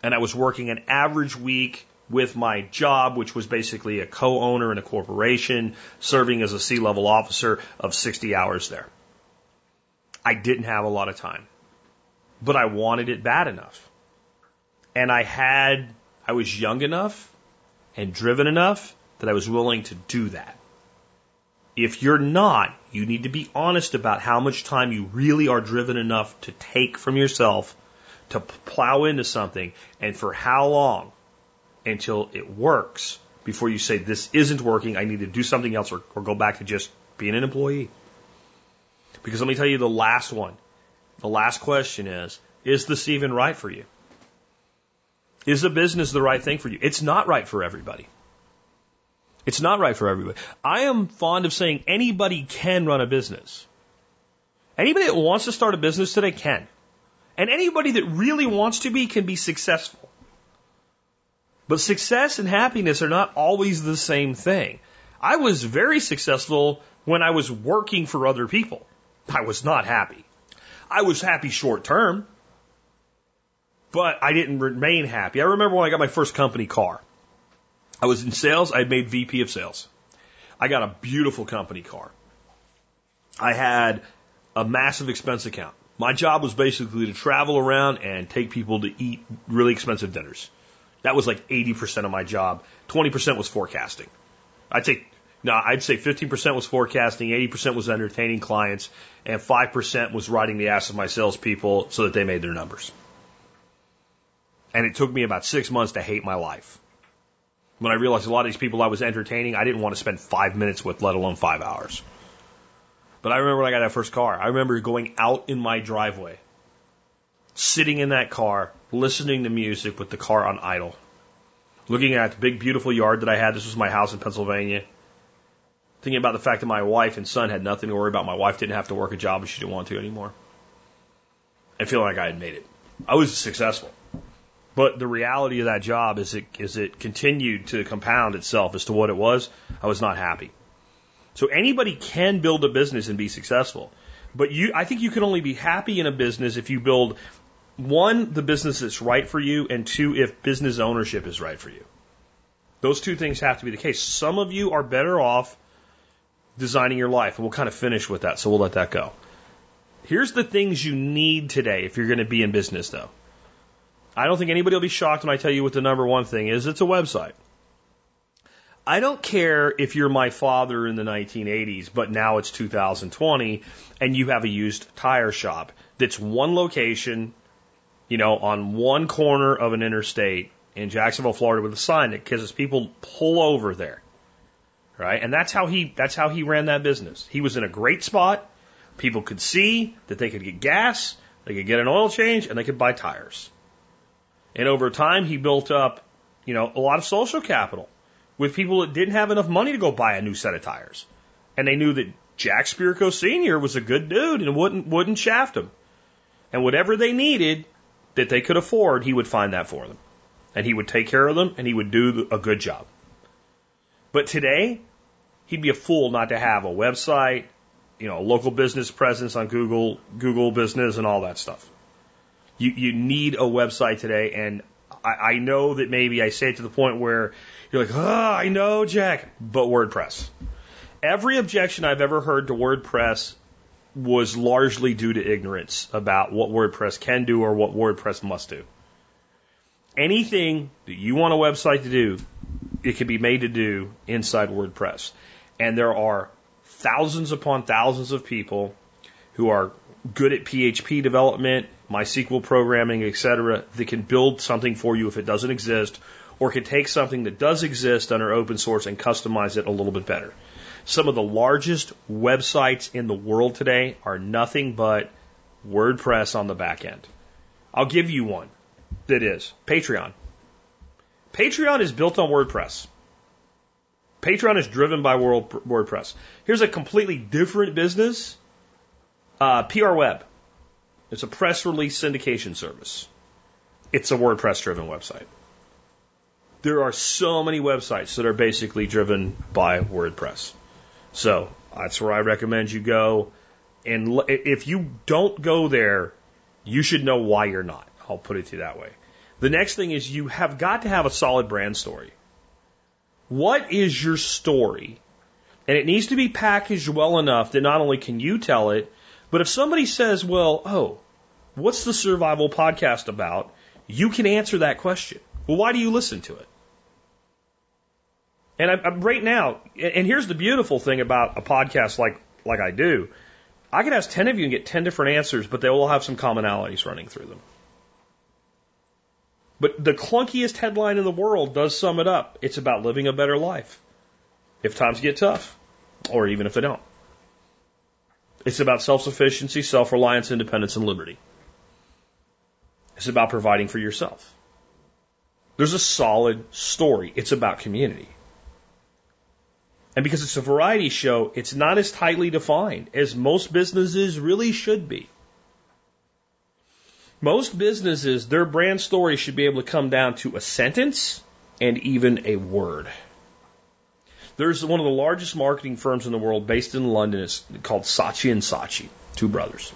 And I was working an average week with my job, which was basically a co-owner in a corporation, serving as a C-level officer of 60 hours there. I didn't have a lot of time, but I wanted it bad enough. And I had, I was young enough and driven enough that I was willing to do that. If you're not, you need to be honest about how much time you really are driven enough to take from yourself to plow into something and for how long until it works before you say, this isn't working, I need to do something else or, or go back to just being an employee. Because let me tell you the last one. The last question is, is this even right for you? Is the business the right thing for you? It's not right for everybody. It's not right for everybody. I am fond of saying anybody can run a business. Anybody that wants to start a business today can. And anybody that really wants to be can be successful. But success and happiness are not always the same thing. I was very successful when I was working for other people. I was not happy. I was happy short term, but I didn't remain happy. I remember when I got my first company car. I was in sales. I made VP of sales. I got a beautiful company car. I had a massive expense account. My job was basically to travel around and take people to eat really expensive dinners. That was like 80% of my job. 20% was forecasting. I'd say, no, I'd say 15% was forecasting, 80% was entertaining clients, and 5% was riding the ass of my salespeople so that they made their numbers. And it took me about six months to hate my life. When I realized a lot of these people I was entertaining, I didn't want to spend five minutes with, let alone five hours. But I remember when I got that first car. I remember going out in my driveway, sitting in that car, listening to music with the car on idle, looking at the big, beautiful yard that I had. This was my house in Pennsylvania. Thinking about the fact that my wife and son had nothing to worry about. My wife didn't have to work a job and she didn't want to anymore. And feeling like I had made it. I was successful. But the reality of that job is it, is it continued to compound itself as to what it was. I was not happy. So anybody can build a business and be successful. But you, I think you can only be happy in a business if you build one, the business that's right for you, and two, if business ownership is right for you. Those two things have to be the case. Some of you are better off designing your life, and we'll kind of finish with that, so we'll let that go. Here's the things you need today if you're going to be in business, though. I don't think anybody will be shocked when I tell you what the number one thing is. It's a website. I don't care if you're my father in the 1980s, but now it's 2020 and you have a used tire shop that's one location, you know, on one corner of an interstate in Jacksonville, Florida with a sign that says people pull over there. Right? And that's how he that's how he ran that business. He was in a great spot. People could see that they could get gas, they could get an oil change, and they could buy tires. And over time, he built up, you know, a lot of social capital with people that didn't have enough money to go buy a new set of tires. And they knew that Jack Spirko Sr. was a good dude and wouldn't, wouldn't shaft them. And whatever they needed that they could afford, he would find that for them. And he would take care of them and he would do a good job. But today, he'd be a fool not to have a website, you know, a local business presence on Google, Google business and all that stuff. You, you need a website today. And I, I know that maybe I say it to the point where you're like, oh, I know, Jack, but WordPress. Every objection I've ever heard to WordPress was largely due to ignorance about what WordPress can do or what WordPress must do. Anything that you want a website to do, it can be made to do inside WordPress. And there are thousands upon thousands of people who are good at PHP development, MySQL programming, etc., that can build something for you if it doesn't exist, or can take something that does exist under open source and customize it a little bit better. Some of the largest websites in the world today are nothing but WordPress on the back end. I'll give you one that is Patreon. Patreon is built on WordPress. Patreon is driven by WordPress. Here's a completely different business uh, PR Web. It's a press release syndication service. It's a WordPress driven website. There are so many websites that are basically driven by WordPress. So that's where I recommend you go. And if you don't go there, you should know why you're not. I'll put it to you that way. The next thing is you have got to have a solid brand story. What is your story? And it needs to be packaged well enough that not only can you tell it, but if somebody says, well, oh, what's the survival podcast about? You can answer that question. Well, why do you listen to it? And I, I, right now, and here's the beautiful thing about a podcast like like I do, I can ask ten of you and get ten different answers, but they all have some commonalities running through them. But the clunkiest headline in the world does sum it up. It's about living a better life. If times get tough, or even if they don't. It's about self sufficiency, self reliance, independence, and liberty. It's about providing for yourself. There's a solid story. It's about community. And because it's a variety show, it's not as tightly defined as most businesses really should be. Most businesses, their brand story should be able to come down to a sentence and even a word. There's one of the largest marketing firms in the world based in London. It's called Saatchi and Saatchi, two brothers.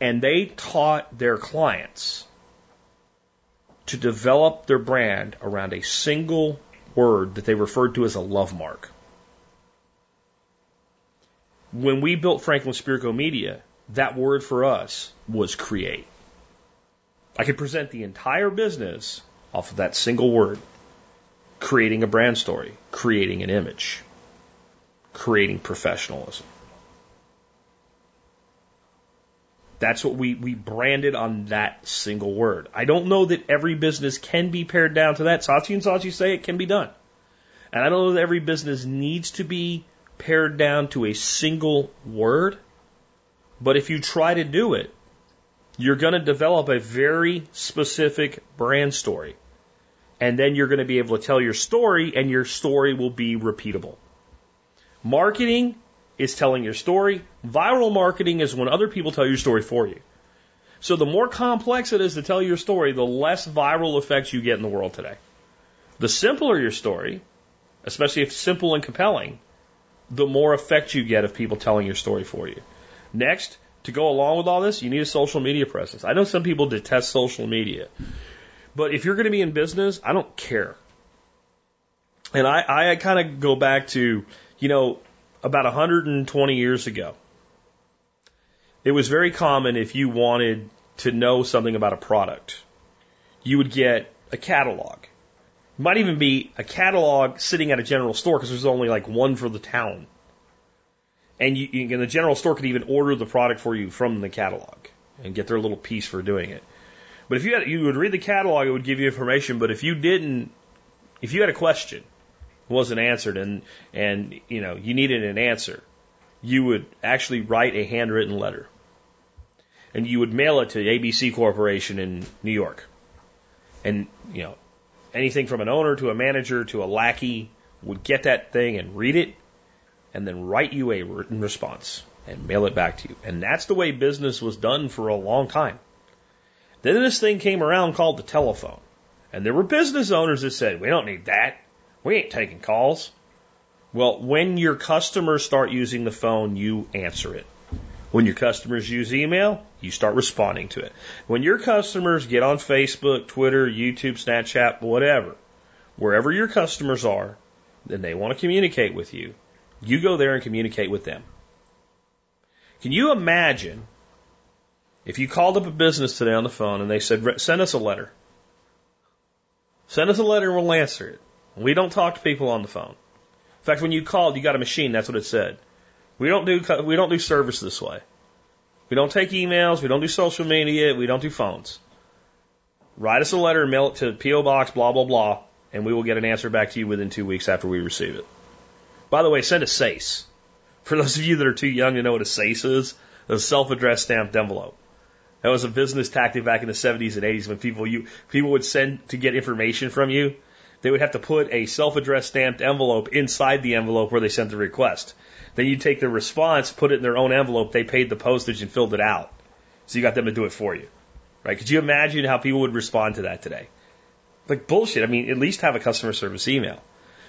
And they taught their clients to develop their brand around a single word that they referred to as a love mark. When we built Franklin Spirko Media, that word for us was create. I could present the entire business off of that single word creating a brand story, creating an image, creating professionalism. That's what we, we branded on that single word. I don't know that every business can be pared down to that. Saatchi and Saatchi say it can be done. And I don't know that every business needs to be pared down to a single word. But if you try to do it, you're going to develop a very specific brand story. And then you're going to be able to tell your story, and your story will be repeatable. Marketing is telling your story. Viral marketing is when other people tell your story for you. So the more complex it is to tell your story, the less viral effects you get in the world today. The simpler your story, especially if simple and compelling, the more effect you get of people telling your story for you. Next, to go along with all this, you need a social media presence. I know some people detest social media, but if you're going to be in business, I don't care. And I, I kind of go back to, you know, about 120 years ago. It was very common if you wanted to know something about a product, you would get a catalog. It might even be a catalog sitting at a general store because there's only like one for the town. And, you, and the general store could even order the product for you from the catalog and get their little piece for doing it. But if you had, you would read the catalog, it would give you information. But if you didn't, if you had a question, wasn't answered, and and you know you needed an answer, you would actually write a handwritten letter, and you would mail it to ABC Corporation in New York, and you know anything from an owner to a manager to a lackey would get that thing and read it, and then write you a written response and mail it back to you. And that's the way business was done for a long time. Then this thing came around called the telephone. And there were business owners that said, we don't need that. We ain't taking calls. Well, when your customers start using the phone, you answer it. When your customers use email, you start responding to it. When your customers get on Facebook, Twitter, YouTube, Snapchat, whatever, wherever your customers are, then they want to communicate with you, you go there and communicate with them. Can you imagine if you called up a business today on the phone and they said, send us a letter? Send us a letter and we'll answer it. We don't talk to people on the phone. In fact, when you called, you got a machine. That's what it said. We don't do we don't do service this way. We don't take emails. We don't do social media. We don't do phones. Write us a letter and mail it to PO Box blah blah blah, and we will get an answer back to you within two weeks after we receive it. By the way, send a SASE. For those of you that are too young to know what a SASE is, a self-addressed stamped envelope. That was a business tactic back in the 70s and 80s when people you people would send to get information from you they would have to put a self-addressed stamped envelope inside the envelope where they sent the request. Then you take the response, put it in their own envelope, they paid the postage and filled it out. So you got them to do it for you. Right? Could you imagine how people would respond to that today? Like bullshit. I mean, at least have a customer service email.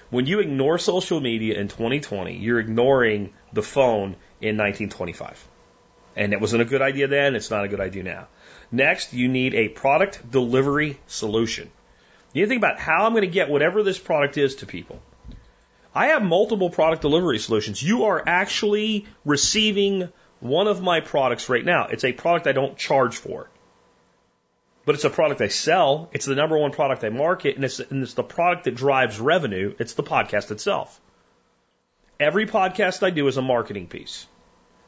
When you ignore social media in 2020, you're ignoring the phone in 1925. And it wasn't a good idea then, it's not a good idea now. Next, you need a product delivery solution. You need to think about how I'm going to get whatever this product is to people. I have multiple product delivery solutions. You are actually receiving one of my products right now. It's a product I don't charge for. But it's a product I sell. It's the number one product I market, and it's, and it's the product that drives revenue. It's the podcast itself. Every podcast I do is a marketing piece.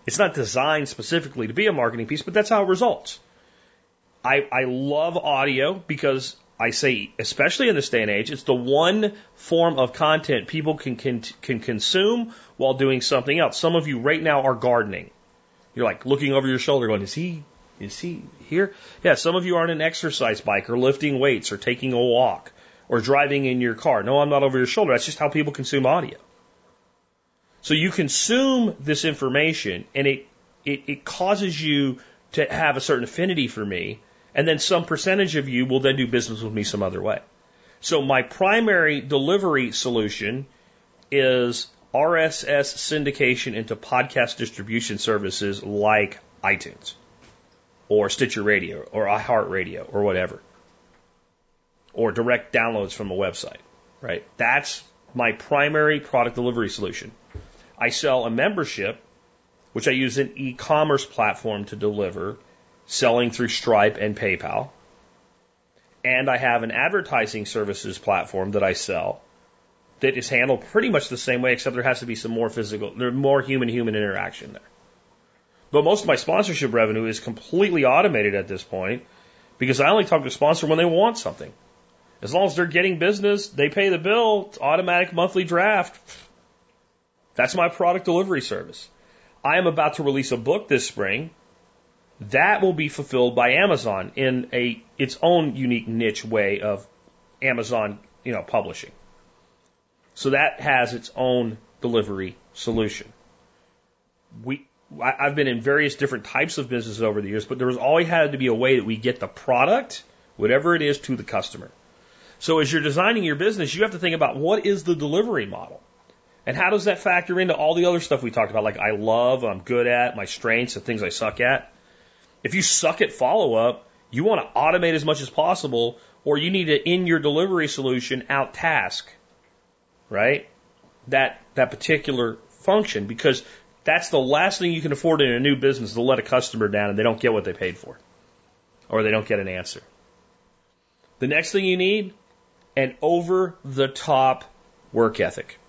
It's not designed specifically to be a marketing piece, but that's how it results. I, I love audio because I say, especially in this day and age, it's the one form of content people can, can, can consume while doing something else. Some of you right now are gardening. You're like looking over your shoulder going, is he, is he here? Yeah, some of you are on an exercise bike or lifting weights or taking a walk or driving in your car. No, I'm not over your shoulder. That's just how people consume audio. So you consume this information and it, it, it causes you to have a certain affinity for me and then some percentage of you will then do business with me some other way. So my primary delivery solution is RSS syndication into podcast distribution services like iTunes or Stitcher Radio or iHeartRadio or whatever. Or direct downloads from a website, right? That's my primary product delivery solution. I sell a membership, which I use an e-commerce platform to deliver selling through Stripe and PayPal. And I have an advertising services platform that I sell that is handled pretty much the same way, except there has to be some more physical, there's more human human interaction there. But most of my sponsorship revenue is completely automated at this point because I only talk to a sponsor when they want something. As long as they're getting business, they pay the bill, automatic monthly draft. That's my product delivery service. I am about to release a book this spring. That will be fulfilled by Amazon in a its own unique niche way of Amazon, you know, publishing. So that has its own delivery solution. We I've been in various different types of businesses over the years, but there was always had to be a way that we get the product, whatever it is, to the customer. So as you're designing your business, you have to think about what is the delivery model? And how does that factor into all the other stuff we talked about, like I love, I'm good at, my strengths, and things I suck at? If you suck at follow up, you want to automate as much as possible, or you need to, in your delivery solution, out task, right? That, that particular function, because that's the last thing you can afford in a new business to let a customer down and they don't get what they paid for, or they don't get an answer. The next thing you need an over the top work ethic.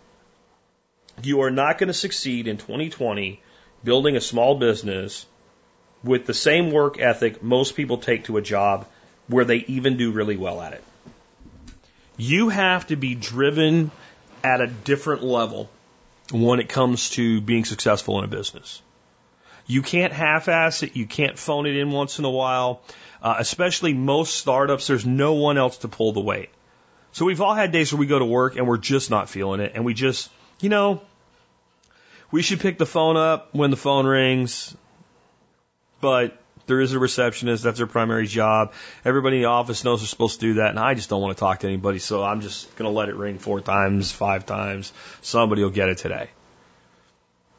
You are not going to succeed in 2020 building a small business with the same work ethic most people take to a job where they even do really well at it. You have to be driven at a different level when it comes to being successful in a business. You can't half ass it. You can't phone it in once in a while. Uh, especially most startups, there's no one else to pull the weight. So we've all had days where we go to work and we're just not feeling it. And we just, you know, we should pick the phone up when the phone rings, but there is a receptionist. That's their primary job. Everybody in the office knows they're supposed to do that. And I just don't want to talk to anybody. So I'm just going to let it ring four times, five times. Somebody will get it today.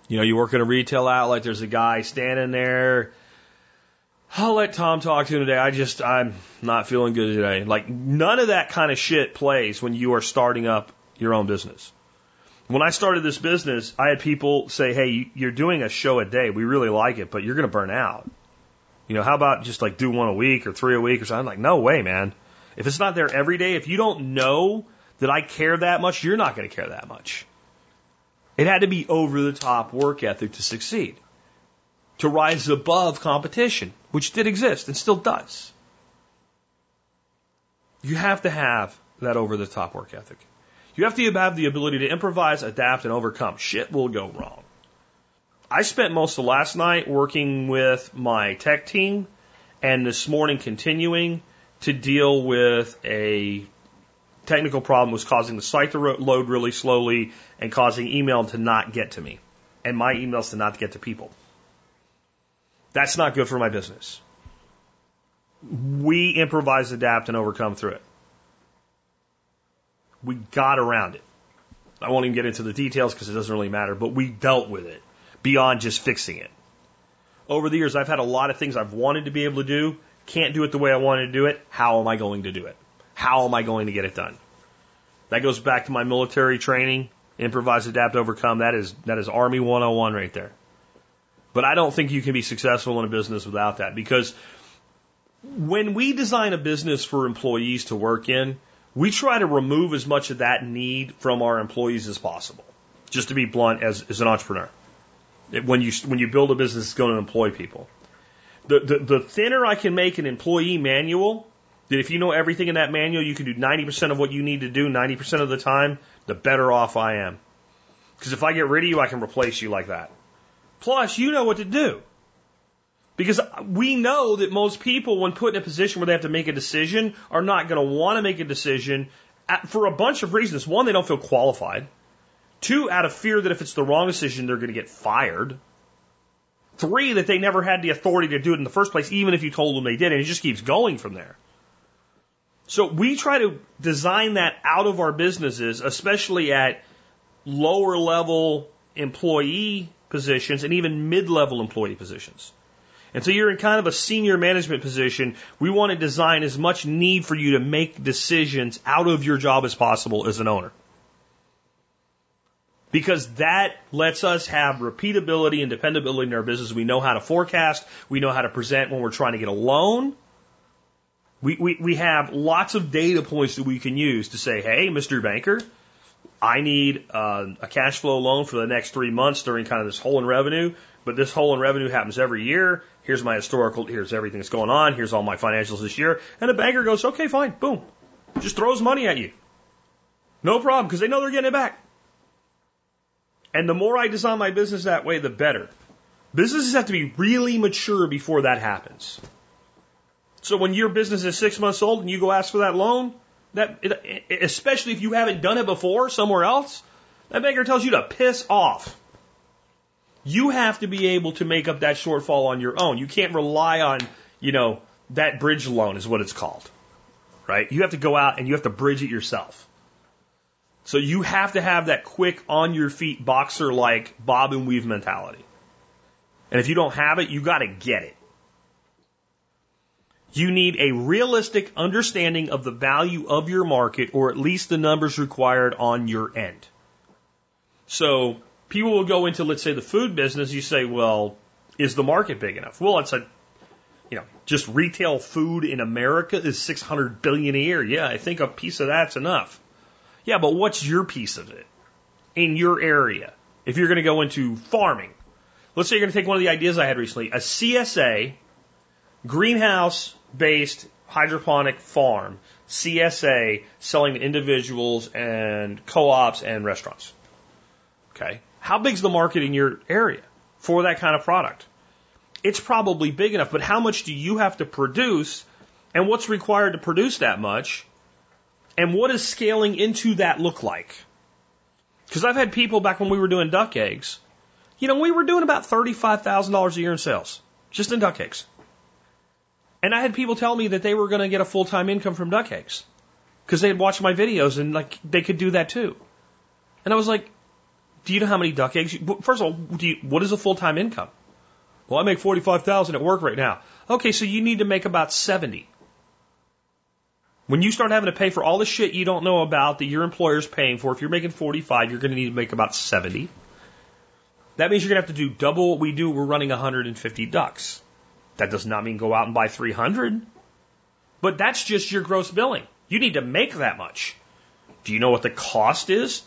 You know, you work in a retail outlet. There's a guy standing there I'll let Tom talk to him today. I just, I'm not feeling good today. Like, none of that kind of shit plays when you are starting up your own business. When I started this business, I had people say, hey, you're doing a show a day. We really like it, but you're going to burn out. You know, how about just like do one a week or three a week or something? I'm like, no way, man. If it's not there every day, if you don't know that I care that much, you're not going to care that much. It had to be over the top work ethic to succeed to rise above competition, which did exist and still does. You have to have that over the top work ethic. You have to have the ability to improvise, adapt, and overcome. Shit will go wrong. I spent most of last night working with my tech team and this morning continuing to deal with a technical problem was causing the site to load really slowly and causing email to not get to me and my emails to not get to people. That's not good for my business. We improvise, adapt, and overcome through it. We got around it. I won't even get into the details because it doesn't really matter, but we dealt with it beyond just fixing it. Over the years, I've had a lot of things I've wanted to be able to do, can't do it the way I wanted to do it. How am I going to do it? How am I going to get it done? That goes back to my military training, improvise, adapt, overcome. That is, that is Army 101 right there. But I don't think you can be successful in a business without that because when we design a business for employees to work in, we try to remove as much of that need from our employees as possible. Just to be blunt, as, as an entrepreneur, when you when you build a business, it's going to employ people. The, the the thinner I can make an employee manual, that if you know everything in that manual, you can do 90% of what you need to do 90% of the time, the better off I am. Because if I get rid of you, I can replace you like that. Plus, you know what to do. Because we know that most people, when put in a position where they have to make a decision, are not going to want to make a decision uh, for a bunch of reasons. One, they don't feel qualified. Two, out of fear that if it's the wrong decision, they're going to get fired. Three, that they never had the authority to do it in the first place, even if you told them they did, and it just keeps going from there. So we try to design that out of our businesses, especially at lower level employee positions and even mid-level employee positions. And so you're in kind of a senior management position. We want to design as much need for you to make decisions out of your job as possible as an owner. Because that lets us have repeatability and dependability in our business. We know how to forecast. We know how to present when we're trying to get a loan. We, we, we have lots of data points that we can use to say, hey, Mr. Banker, I need uh, a cash flow loan for the next three months during kind of this hole in revenue, but this hole in revenue happens every year. Here's my historical, here's everything that's going on, here's all my financials this year. And the banker goes, okay, fine, boom. Just throws money at you. No problem, because they know they're getting it back. And the more I design my business that way, the better. Businesses have to be really mature before that happens. So when your business is six months old and you go ask for that loan, that especially if you haven't done it before somewhere else, that banker tells you to piss off. You have to be able to make up that shortfall on your own. You can't rely on, you know, that bridge loan is what it's called. Right? You have to go out and you have to bridge it yourself. So you have to have that quick on your feet boxer like bob and weave mentality. And if you don't have it, you got to get it. You need a realistic understanding of the value of your market or at least the numbers required on your end. So people will go into, let's say, the food business. You say, well, is the market big enough? Well, it's a, you know, just retail food in America is 600 billion a year. Yeah, I think a piece of that's enough. Yeah, but what's your piece of it in your area? If you're going to go into farming, let's say you're going to take one of the ideas I had recently, a CSA greenhouse based hydroponic farm, CSA, selling to individuals and co-ops and restaurants. Okay. How big's the market in your area for that kind of product? It's probably big enough, but how much do you have to produce and what's required to produce that much? And what does scaling into that look like? Because I've had people back when we were doing duck eggs, you know, we were doing about $35,000 a year in sales, just in duck eggs. And I had people tell me that they were going to get a full time income from duck eggs because they had watched my videos and like they could do that too. And I was like, do you know how many duck eggs? You, first of all, do you, what is a full time income? Well, I make forty five thousand at work right now. Okay, so you need to make about seventy. When you start having to pay for all the shit you don't know about that your employer's paying for, if you're making 45, you're going to need to make about 70. That means you're going to have to do double what we do. We're running 150 ducks. That does not mean go out and buy 300. But that's just your gross billing. You need to make that much. Do you know what the cost is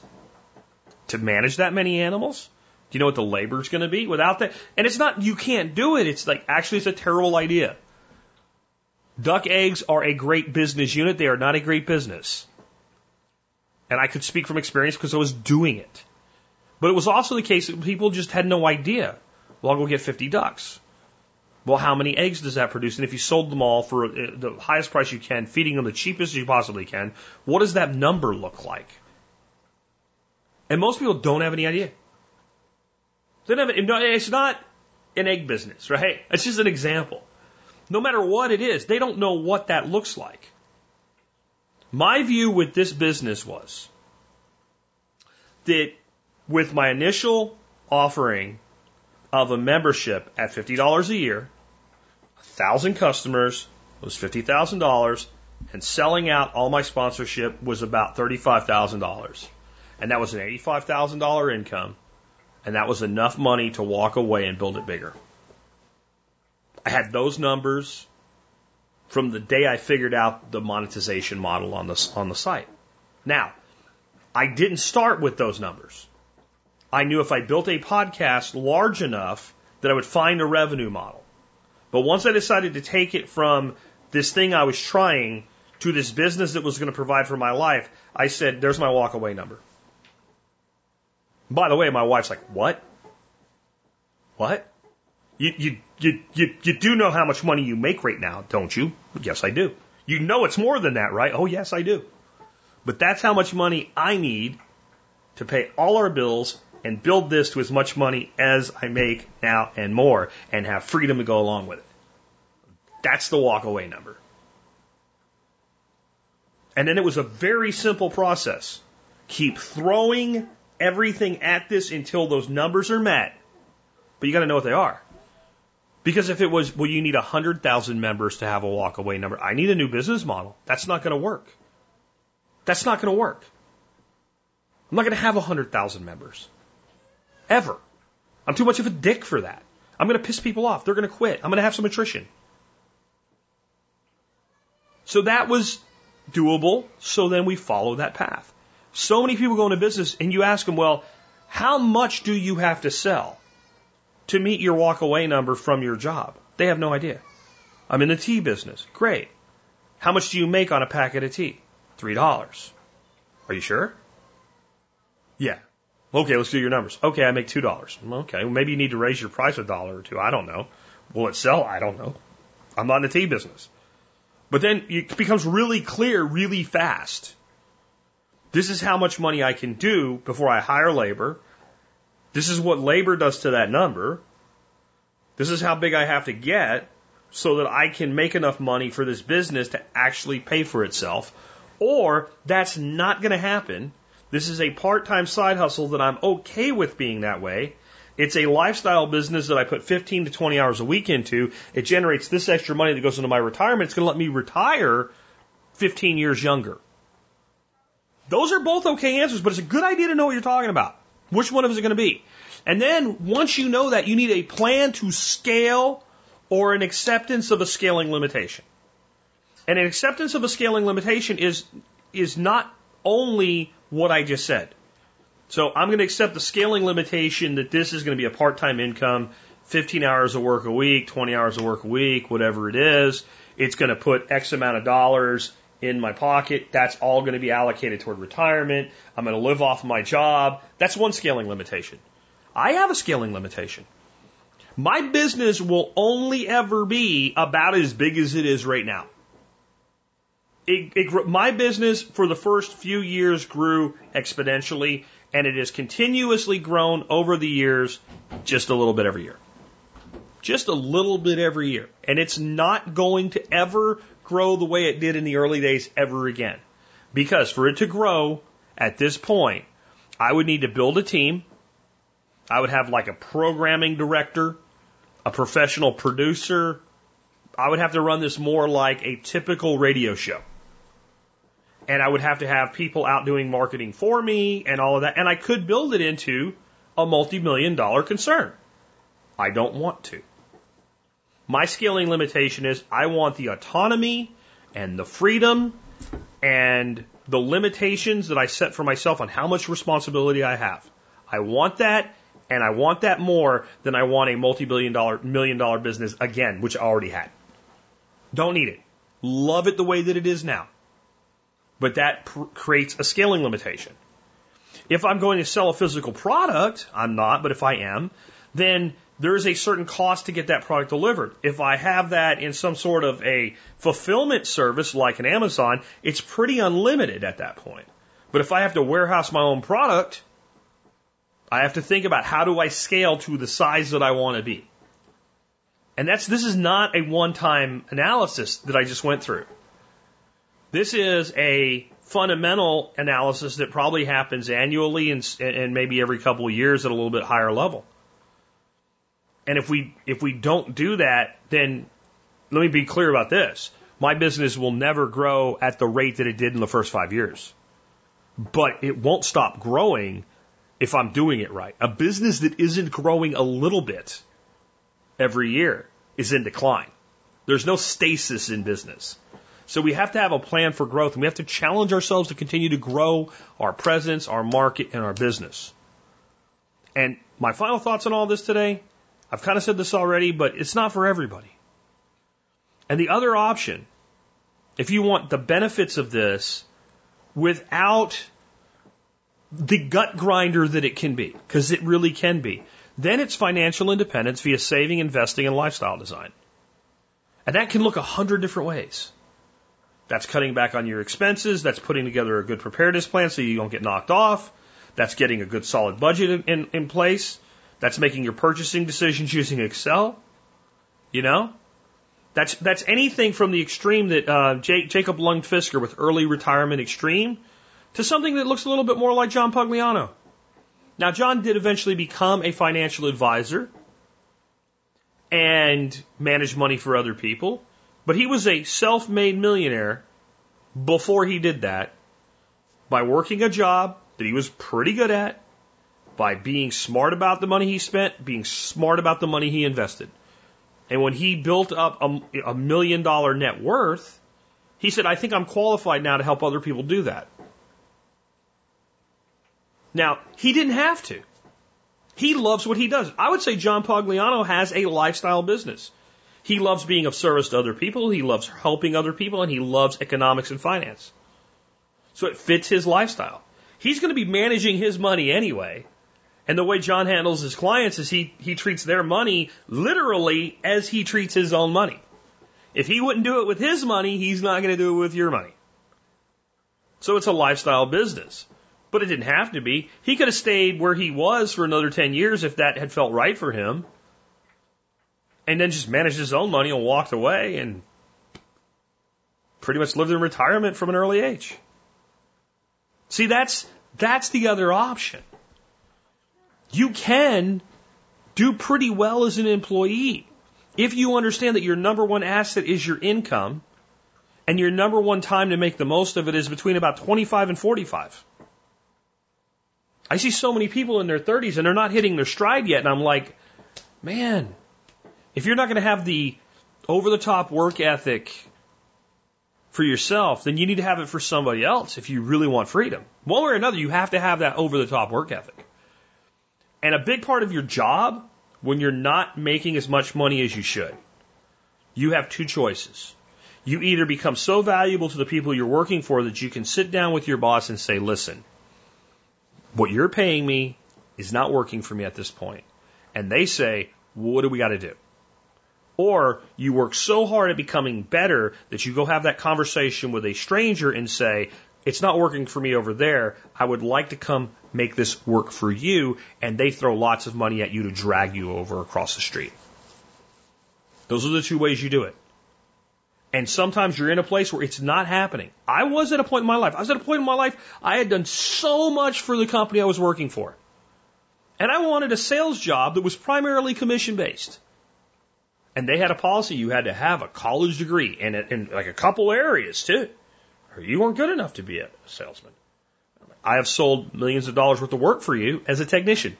to manage that many animals? Do you know what the labor is going to be without that? And it's not you can't do it. It's like actually it's a terrible idea. Duck eggs are a great business unit. They are not a great business. And I could speak from experience because I was doing it. But it was also the case that people just had no idea. Well, I'll go get 50 ducks. Well, how many eggs does that produce? And if you sold them all for uh, the highest price you can, feeding them the cheapest you possibly can, what does that number look like? And most people don't have any idea. They don't have, it's not an egg business, right? It's just an example. No matter what it is, they don't know what that looks like. My view with this business was that with my initial offering of a membership at $50 a year, 1,000 customers was $50,000, and selling out all my sponsorship was about $35,000. And that was an $85,000 income, and that was enough money to walk away and build it bigger. I had those numbers from the day I figured out the monetization model on the, on the site. Now, I didn't start with those numbers. I knew if I built a podcast large enough that I would find a revenue model. But once I decided to take it from this thing I was trying to this business that was going to provide for my life, I said, there's my walkaway number. By the way, my wife's like, what? What? You, you, you, you, you do know how much money you make right now, don't you? Yes, I do. You know it's more than that, right? Oh, yes, I do. But that's how much money I need to pay all our bills and build this to as much money as I make now and more and have freedom to go along with it. That's the walkaway number. And then it was a very simple process. Keep throwing everything at this until those numbers are met. But you got to know what they are. Because if it was, well, you need 100,000 members to have a walkaway number, I need a new business model. That's not going to work. That's not going to work. I'm not going to have 100,000 members. Ever. I'm too much of a dick for that. I'm going to piss people off. They're going to quit. I'm going to have some attrition. So that was doable. So then we follow that path. So many people go into business and you ask them, well, how much do you have to sell to meet your walk away number from your job? They have no idea. I'm in the tea business. Great. How much do you make on a packet of tea? Three dollars. Are you sure? Yeah. Okay, let's do your numbers. Okay, I make two dollars. Okay, well, maybe you need to raise your price a dollar or two. I don't know. Will it sell? I don't know. I'm not in the tea business. But then it becomes really clear really fast. This is how much money I can do before I hire labor. This is what labor does to that number. This is how big I have to get so that I can make enough money for this business to actually pay for itself. Or that's not going to happen. This is a part time side hustle that I'm okay with being that way. It's a lifestyle business that I put 15 to 20 hours a week into. It generates this extra money that goes into my retirement. It's going to let me retire 15 years younger. Those are both okay answers, but it's a good idea to know what you're talking about. Which one of them is it going to be? And then once you know that, you need a plan to scale or an acceptance of a scaling limitation. And an acceptance of a scaling limitation is, is not only what I just said. So I'm going to accept the scaling limitation that this is going to be a part-time income, 15 hours of work a week, 20 hours of work a week, whatever it is. It's going to put X amount of dollars in my pocket. That's all going to be allocated toward retirement. I'm going to live off my job. That's one scaling limitation. I have a scaling limitation. My business will only ever be about as big as it is right now. It, it, my business for the first few years grew exponentially and it has continuously grown over the years just a little bit every year. Just a little bit every year. And it's not going to ever grow the way it did in the early days ever again. Because for it to grow at this point, I would need to build a team. I would have like a programming director, a professional producer. I would have to run this more like a typical radio show and I would have to have people out doing marketing for me and all of that. And I could build it into a multi million dollar concern. I don't want to. My scaling limitation is I want the autonomy and the freedom and the limitations that I set for myself on how much responsibility I have. I want that and I want that more than I want a multi billion dollar, million dollar business again, which I already had. Don't need it. Love it the way that it is now but that pr- creates a scaling limitation. If I'm going to sell a physical product, I'm not, but if I am, then there is a certain cost to get that product delivered. If I have that in some sort of a fulfillment service like an Amazon, it's pretty unlimited at that point. But if I have to warehouse my own product, I have to think about how do I scale to the size that I want to be. And that's this is not a one-time analysis that I just went through. This is a fundamental analysis that probably happens annually and, and maybe every couple of years at a little bit higher level. And if we if we don't do that, then let me be clear about this. My business will never grow at the rate that it did in the first five years. But it won't stop growing if I'm doing it right. A business that isn't growing a little bit every year is in decline. There's no stasis in business. So we have to have a plan for growth and we have to challenge ourselves to continue to grow our presence, our market, and our business. And my final thoughts on all this today, I've kind of said this already, but it's not for everybody. And the other option, if you want the benefits of this without the gut grinder that it can be, because it really can be, then it's financial independence via saving, investing, and lifestyle design. And that can look a hundred different ways. That's cutting back on your expenses. That's putting together a good preparedness plan so you don't get knocked off. That's getting a good solid budget in, in, in place. That's making your purchasing decisions using Excel. You know? That's, that's anything from the extreme that uh, Jake, Jacob Lund Fisker with early retirement extreme to something that looks a little bit more like John Pugliano. Now, John did eventually become a financial advisor and manage money for other people. But he was a self made millionaire before he did that by working a job that he was pretty good at, by being smart about the money he spent, being smart about the money he invested. And when he built up a, a million dollar net worth, he said, I think I'm qualified now to help other people do that. Now, he didn't have to. He loves what he does. I would say John Pugliano has a lifestyle business. He loves being of service to other people, he loves helping other people, and he loves economics and finance. So it fits his lifestyle. He's going to be managing his money anyway. And the way John handles his clients is he, he treats their money literally as he treats his own money. If he wouldn't do it with his money, he's not going to do it with your money. So it's a lifestyle business. But it didn't have to be. He could have stayed where he was for another 10 years if that had felt right for him. And then just managed his own money and walked away and pretty much lived in retirement from an early age. See, that's, that's the other option. You can do pretty well as an employee if you understand that your number one asset is your income and your number one time to make the most of it is between about 25 and 45. I see so many people in their 30s and they're not hitting their stride yet, and I'm like, man, if you're not going to have the over the top work ethic for yourself, then you need to have it for somebody else if you really want freedom. One way or another, you have to have that over the top work ethic. And a big part of your job, when you're not making as much money as you should, you have two choices. You either become so valuable to the people you're working for that you can sit down with your boss and say, listen, what you're paying me is not working for me at this point. And they say, well, what do we got to do? Or you work so hard at becoming better that you go have that conversation with a stranger and say, it's not working for me over there. I would like to come make this work for you. And they throw lots of money at you to drag you over across the street. Those are the two ways you do it. And sometimes you're in a place where it's not happening. I was at a point in my life. I was at a point in my life I had done so much for the company I was working for. And I wanted a sales job that was primarily commission based. And they had a policy you had to have a college degree in, in like a couple areas too. Or you weren't good enough to be a salesman. I have sold millions of dollars worth of work for you as a technician.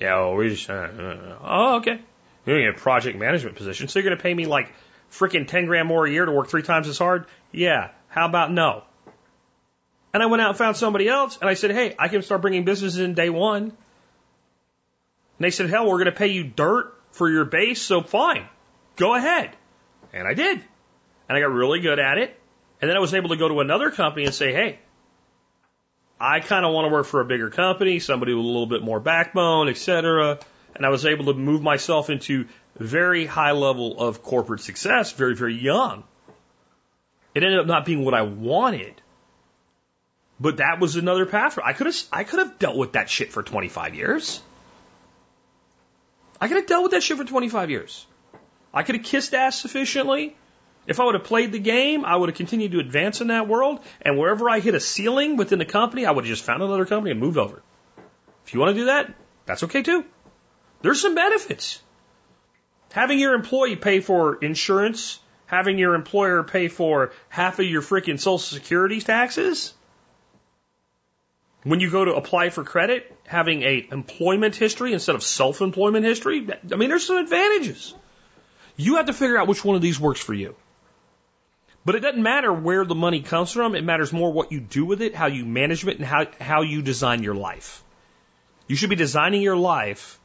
Yeah, well, we just, uh, uh, oh, okay. You're in a project management position, so you're going to pay me like freaking 10 grand more a year to work three times as hard? Yeah. How about no? And I went out and found somebody else and I said, hey, I can start bringing businesses in day one. And they said, hell, we're going to pay you dirt for your base, so fine. Go ahead. And I did. And I got really good at it. And then I was able to go to another company and say, hey, I kind of want to work for a bigger company, somebody with a little bit more backbone, et cetera. And I was able to move myself into very high level of corporate success very, very young. It ended up not being what I wanted. But that was another path. I could have, I could have dealt with that shit for 25 years. I could have dealt with that shit for 25 years. I could have kissed ass sufficiently. If I would have played the game, I would have continued to advance in that world. And wherever I hit a ceiling within the company, I would have just found another company and moved over. If you want to do that, that's okay too. There's some benefits. Having your employee pay for insurance, having your employer pay for half of your freaking social security taxes. When you go to apply for credit, having a employment history instead of self-employment history, I mean, there's some advantages. You have to figure out which one of these works for you. But it doesn't matter where the money comes from. It matters more what you do with it, how you manage it, and how, how you design your life. You should be designing your life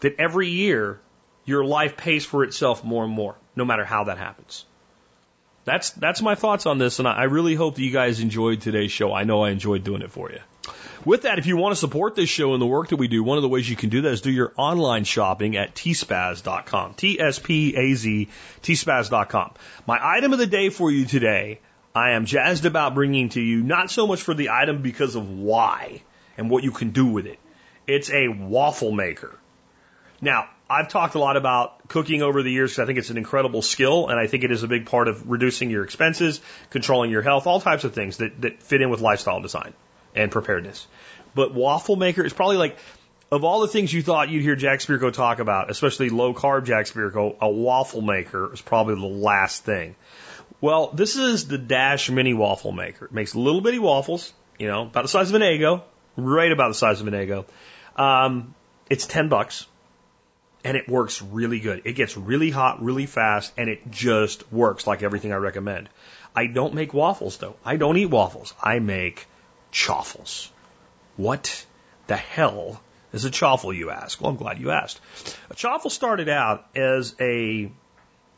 that every year your life pays for itself more and more, no matter how that happens. That's that's my thoughts on this, and I really hope that you guys enjoyed today's show. I know I enjoyed doing it for you. With that, if you want to support this show and the work that we do, one of the ways you can do that is do your online shopping at tspaz.com. T-S-P-A-Z, tspaz.com. My item of the day for you today, I am jazzed about bringing to you, not so much for the item because of why and what you can do with it. It's a waffle maker. Now, I've talked a lot about cooking over the years because I think it's an incredible skill and I think it is a big part of reducing your expenses, controlling your health, all types of things that, that fit in with lifestyle design and preparedness. But waffle maker is probably like, of all the things you thought you'd hear Jack Spirko talk about, especially low carb Jack Spirko, a waffle maker is probably the last thing. Well, this is the Dash Mini Waffle Maker. It makes little bitty waffles, you know, about the size of an Eggo, right about the size of an Eggo. Um, it's 10 bucks and it works really good. It gets really hot really fast and it just works like everything I recommend. I don't make waffles though. I don't eat waffles. I make chaffles. What the hell is a chaffle, you ask? Well, I'm glad you asked. A chaffle started out as a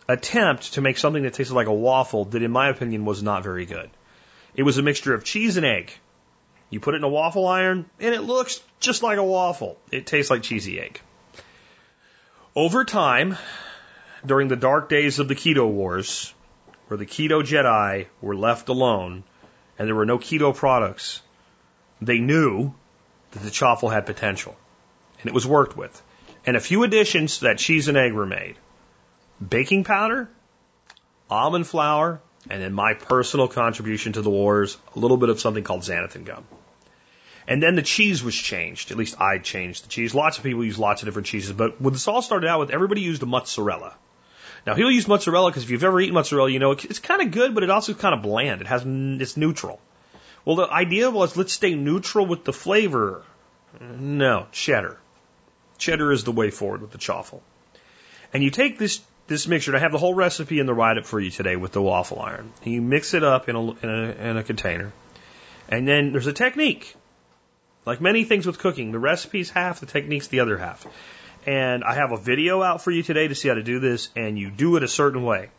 attempt to make something that tasted like a waffle that, in my opinion, was not very good. It was a mixture of cheese and egg. You put it in a waffle iron, and it looks just like a waffle. It tastes like cheesy egg. Over time, during the dark days of the Keto Wars, where the Keto Jedi were left alone and there were no keto products, they knew that the chaffle had potential. And it was worked with. And a few additions that cheese and egg were made baking powder, almond flour, and then my personal contribution to the wars, a little bit of something called xanthan gum. And then the cheese was changed. At least I changed the cheese. Lots of people use lots of different cheeses, but when this all started out with, everybody used mozzarella. Now he'll use mozzarella because if you've ever eaten mozzarella, you know it's kind of good, but it also kind of bland. It has it's neutral. Well, the idea was let's stay neutral with the flavor. No, cheddar. Cheddar is the way forward with the chaffle. And you take this this mixture. I have the whole recipe in the write up for you today with the waffle iron. And you mix it up in a, in a in a container, and then there's a technique. Like many things with cooking, the recipe's half, the technique's the other half. And I have a video out for you today to see how to do this, and you do it a certain way.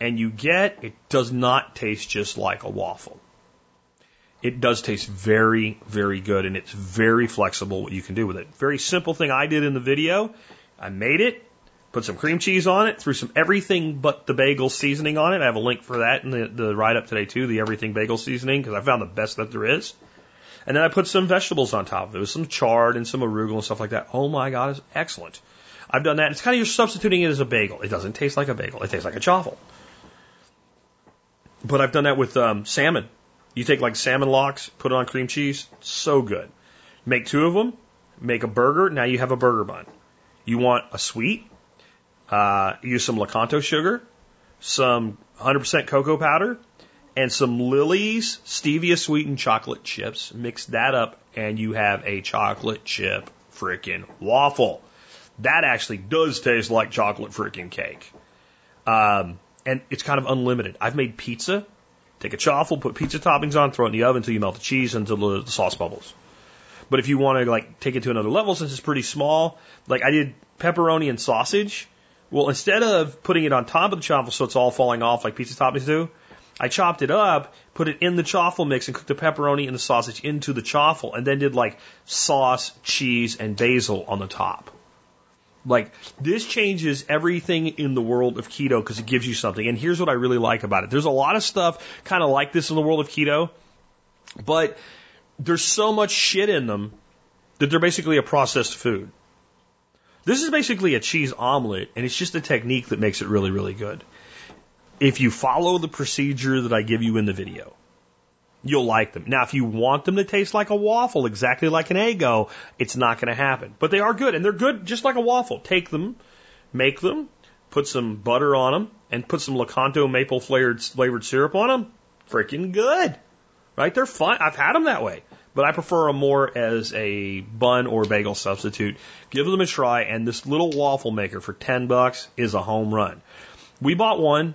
And you get, it does not taste just like a waffle. It does taste very, very good, and it's very flexible what you can do with it. Very simple thing I did in the video. I made it, put some cream cheese on it, threw some everything but the bagel seasoning on it. I have a link for that in the, the write up today too, the everything bagel seasoning, because I found the best that there is. And then I put some vegetables on top of it, with some chard and some arugula and stuff like that. Oh my God, it's excellent. I've done that. It's kind of you're substituting it as a bagel. It doesn't taste like a bagel. It tastes like a chaffle. But I've done that with um, salmon. You take like salmon lox, put it on cream cheese, so good. Make two of them, make a burger. Now you have a burger bun. You want a sweet, uh, use some Lakanto sugar, some 100% cocoa powder, and some Lily's stevia sweetened chocolate chips. Mix that up, and you have a chocolate chip freaking waffle. That actually does taste like chocolate freaking cake. Um, and it's kind of unlimited. I've made pizza Take a chaffle, put pizza toppings on, throw it in the oven until you melt the cheese until the, the sauce bubbles. But if you want to like take it to another level, since it's pretty small, like I did pepperoni and sausage. Well, instead of putting it on top of the chaffle so it's all falling off like pizza toppings do, I chopped it up, put it in the chaffle mix, and cooked the pepperoni and the sausage into the chaffle, and then did like sauce, cheese, and basil on the top. Like this changes everything in the world of keto because it gives you something. And here's what I really like about it. There's a lot of stuff kind of like this in the world of keto, but there's so much shit in them that they're basically a processed food. This is basically a cheese omelet, and it's just a technique that makes it really, really good. If you follow the procedure that I give you in the video, you'll like them. Now, if you want them to taste like a waffle, exactly like an Eggo, it's not going to happen. But they are good, and they're good just like a waffle. Take them, make them, put some butter on them, and put some Lakanto maple flavored flavored syrup on them. Freaking good, right? They're fun. I've had them that way, but I prefer them more as a bun or bagel substitute. Give them a try, and this little waffle maker for ten bucks is a home run. We bought one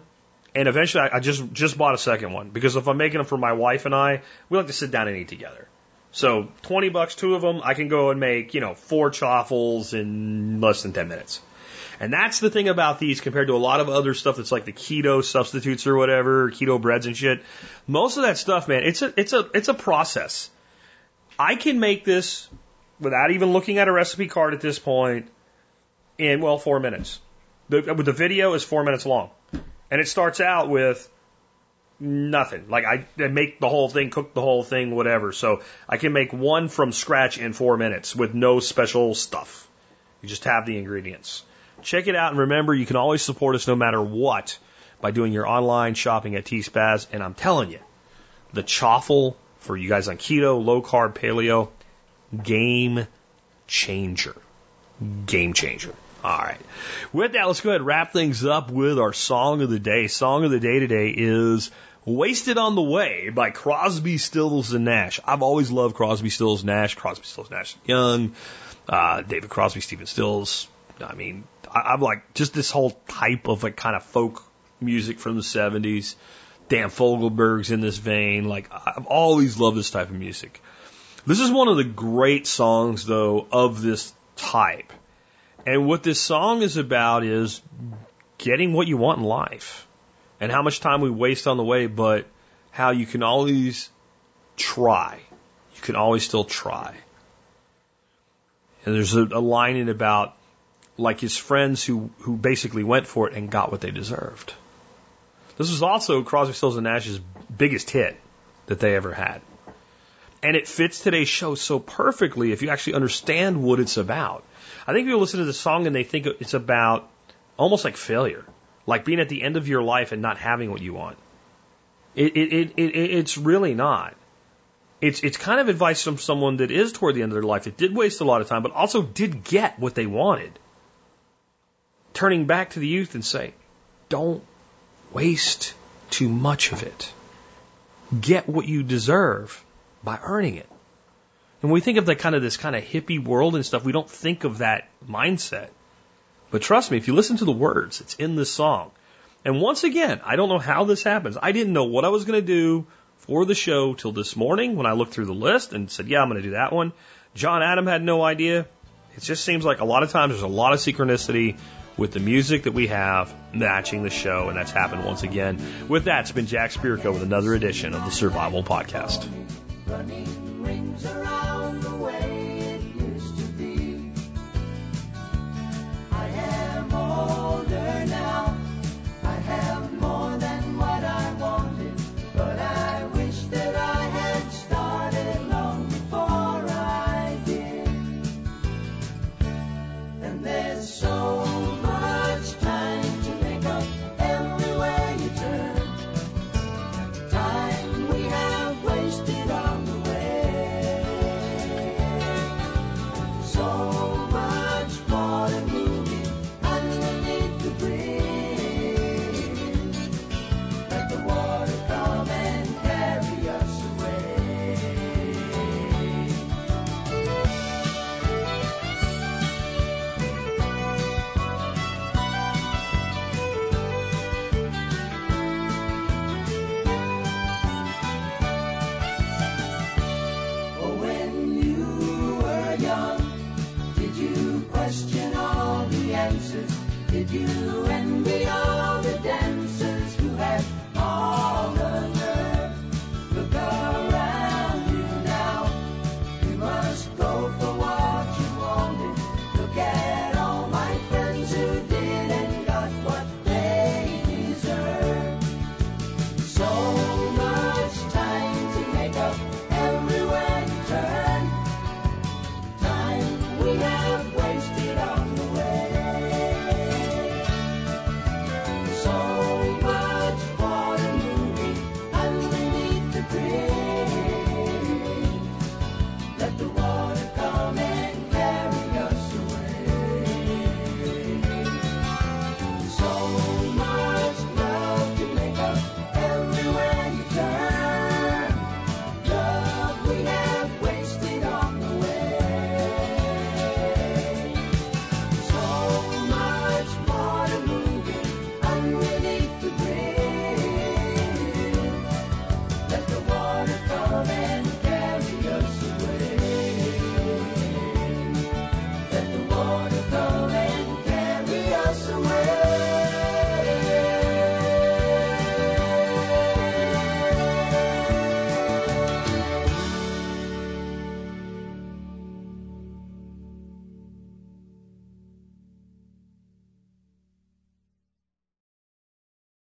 and eventually, I, I just just bought a second one because if I'm making them for my wife and I, we like to sit down and eat together. So 20 bucks, two of them, I can go and make, you know, four chaffles in less than 10 minutes. And that's the thing about these compared to a lot of other stuff that's like the keto substitutes or whatever, keto breads and shit. Most of that stuff, man, it's a, it's a, it's a process. I can make this without even looking at a recipe card at this point in, well, four minutes. The, the video is four minutes long. And it starts out with nothing. Like I, I make the whole thing, cook the whole thing, whatever. So I can make one from scratch in four minutes with no special stuff. You just have the ingredients. Check it out and remember you can always support us no matter what by doing your online shopping at T-Spaz. And I'm telling you, the chaffle for you guys on keto, low carb, paleo, game changer. Game changer. All right. With that, let's go ahead and wrap things up with our song of the day. Song of the day today is Wasted on the Way by Crosby, Stills, and Nash. I've always loved Crosby, Stills, Nash, Crosby, Stills, Nash, Young, uh, David Crosby, Stephen Stills. I mean, I, I'm like just this whole type of like kind of folk music from the 70s. Dan Fogelberg's in this vein. Like, I've always loved this type of music. This is one of the great songs, though, of this type. And what this song is about is getting what you want in life and how much time we waste on the way, but how you can always try. You can always still try. And there's a, a line in about like his friends who, who basically went for it and got what they deserved. This was also Crosby, Stills, and Nash's biggest hit that they ever had. And it fits today's show so perfectly if you actually understand what it's about. I think people listen to the song and they think it's about almost like failure, like being at the end of your life and not having what you want. It, it, it, it, it's really not. It's, it's kind of advice from someone that is toward the end of their life that did waste a lot of time, but also did get what they wanted. Turning back to the youth and say, don't waste too much of it. Get what you deserve by earning it. When we think of the kind of this kind of hippie world and stuff, we don't think of that mindset. But trust me, if you listen to the words, it's in this song. And once again, I don't know how this happens. I didn't know what I was going to do for the show till this morning when I looked through the list and said, yeah, I'm going to do that one. John Adam had no idea. It just seems like a lot of times there's a lot of synchronicity with the music that we have matching the show, and that's happened once again. With that, it's been Jack Spirko with another edition of the Survival Podcast. You question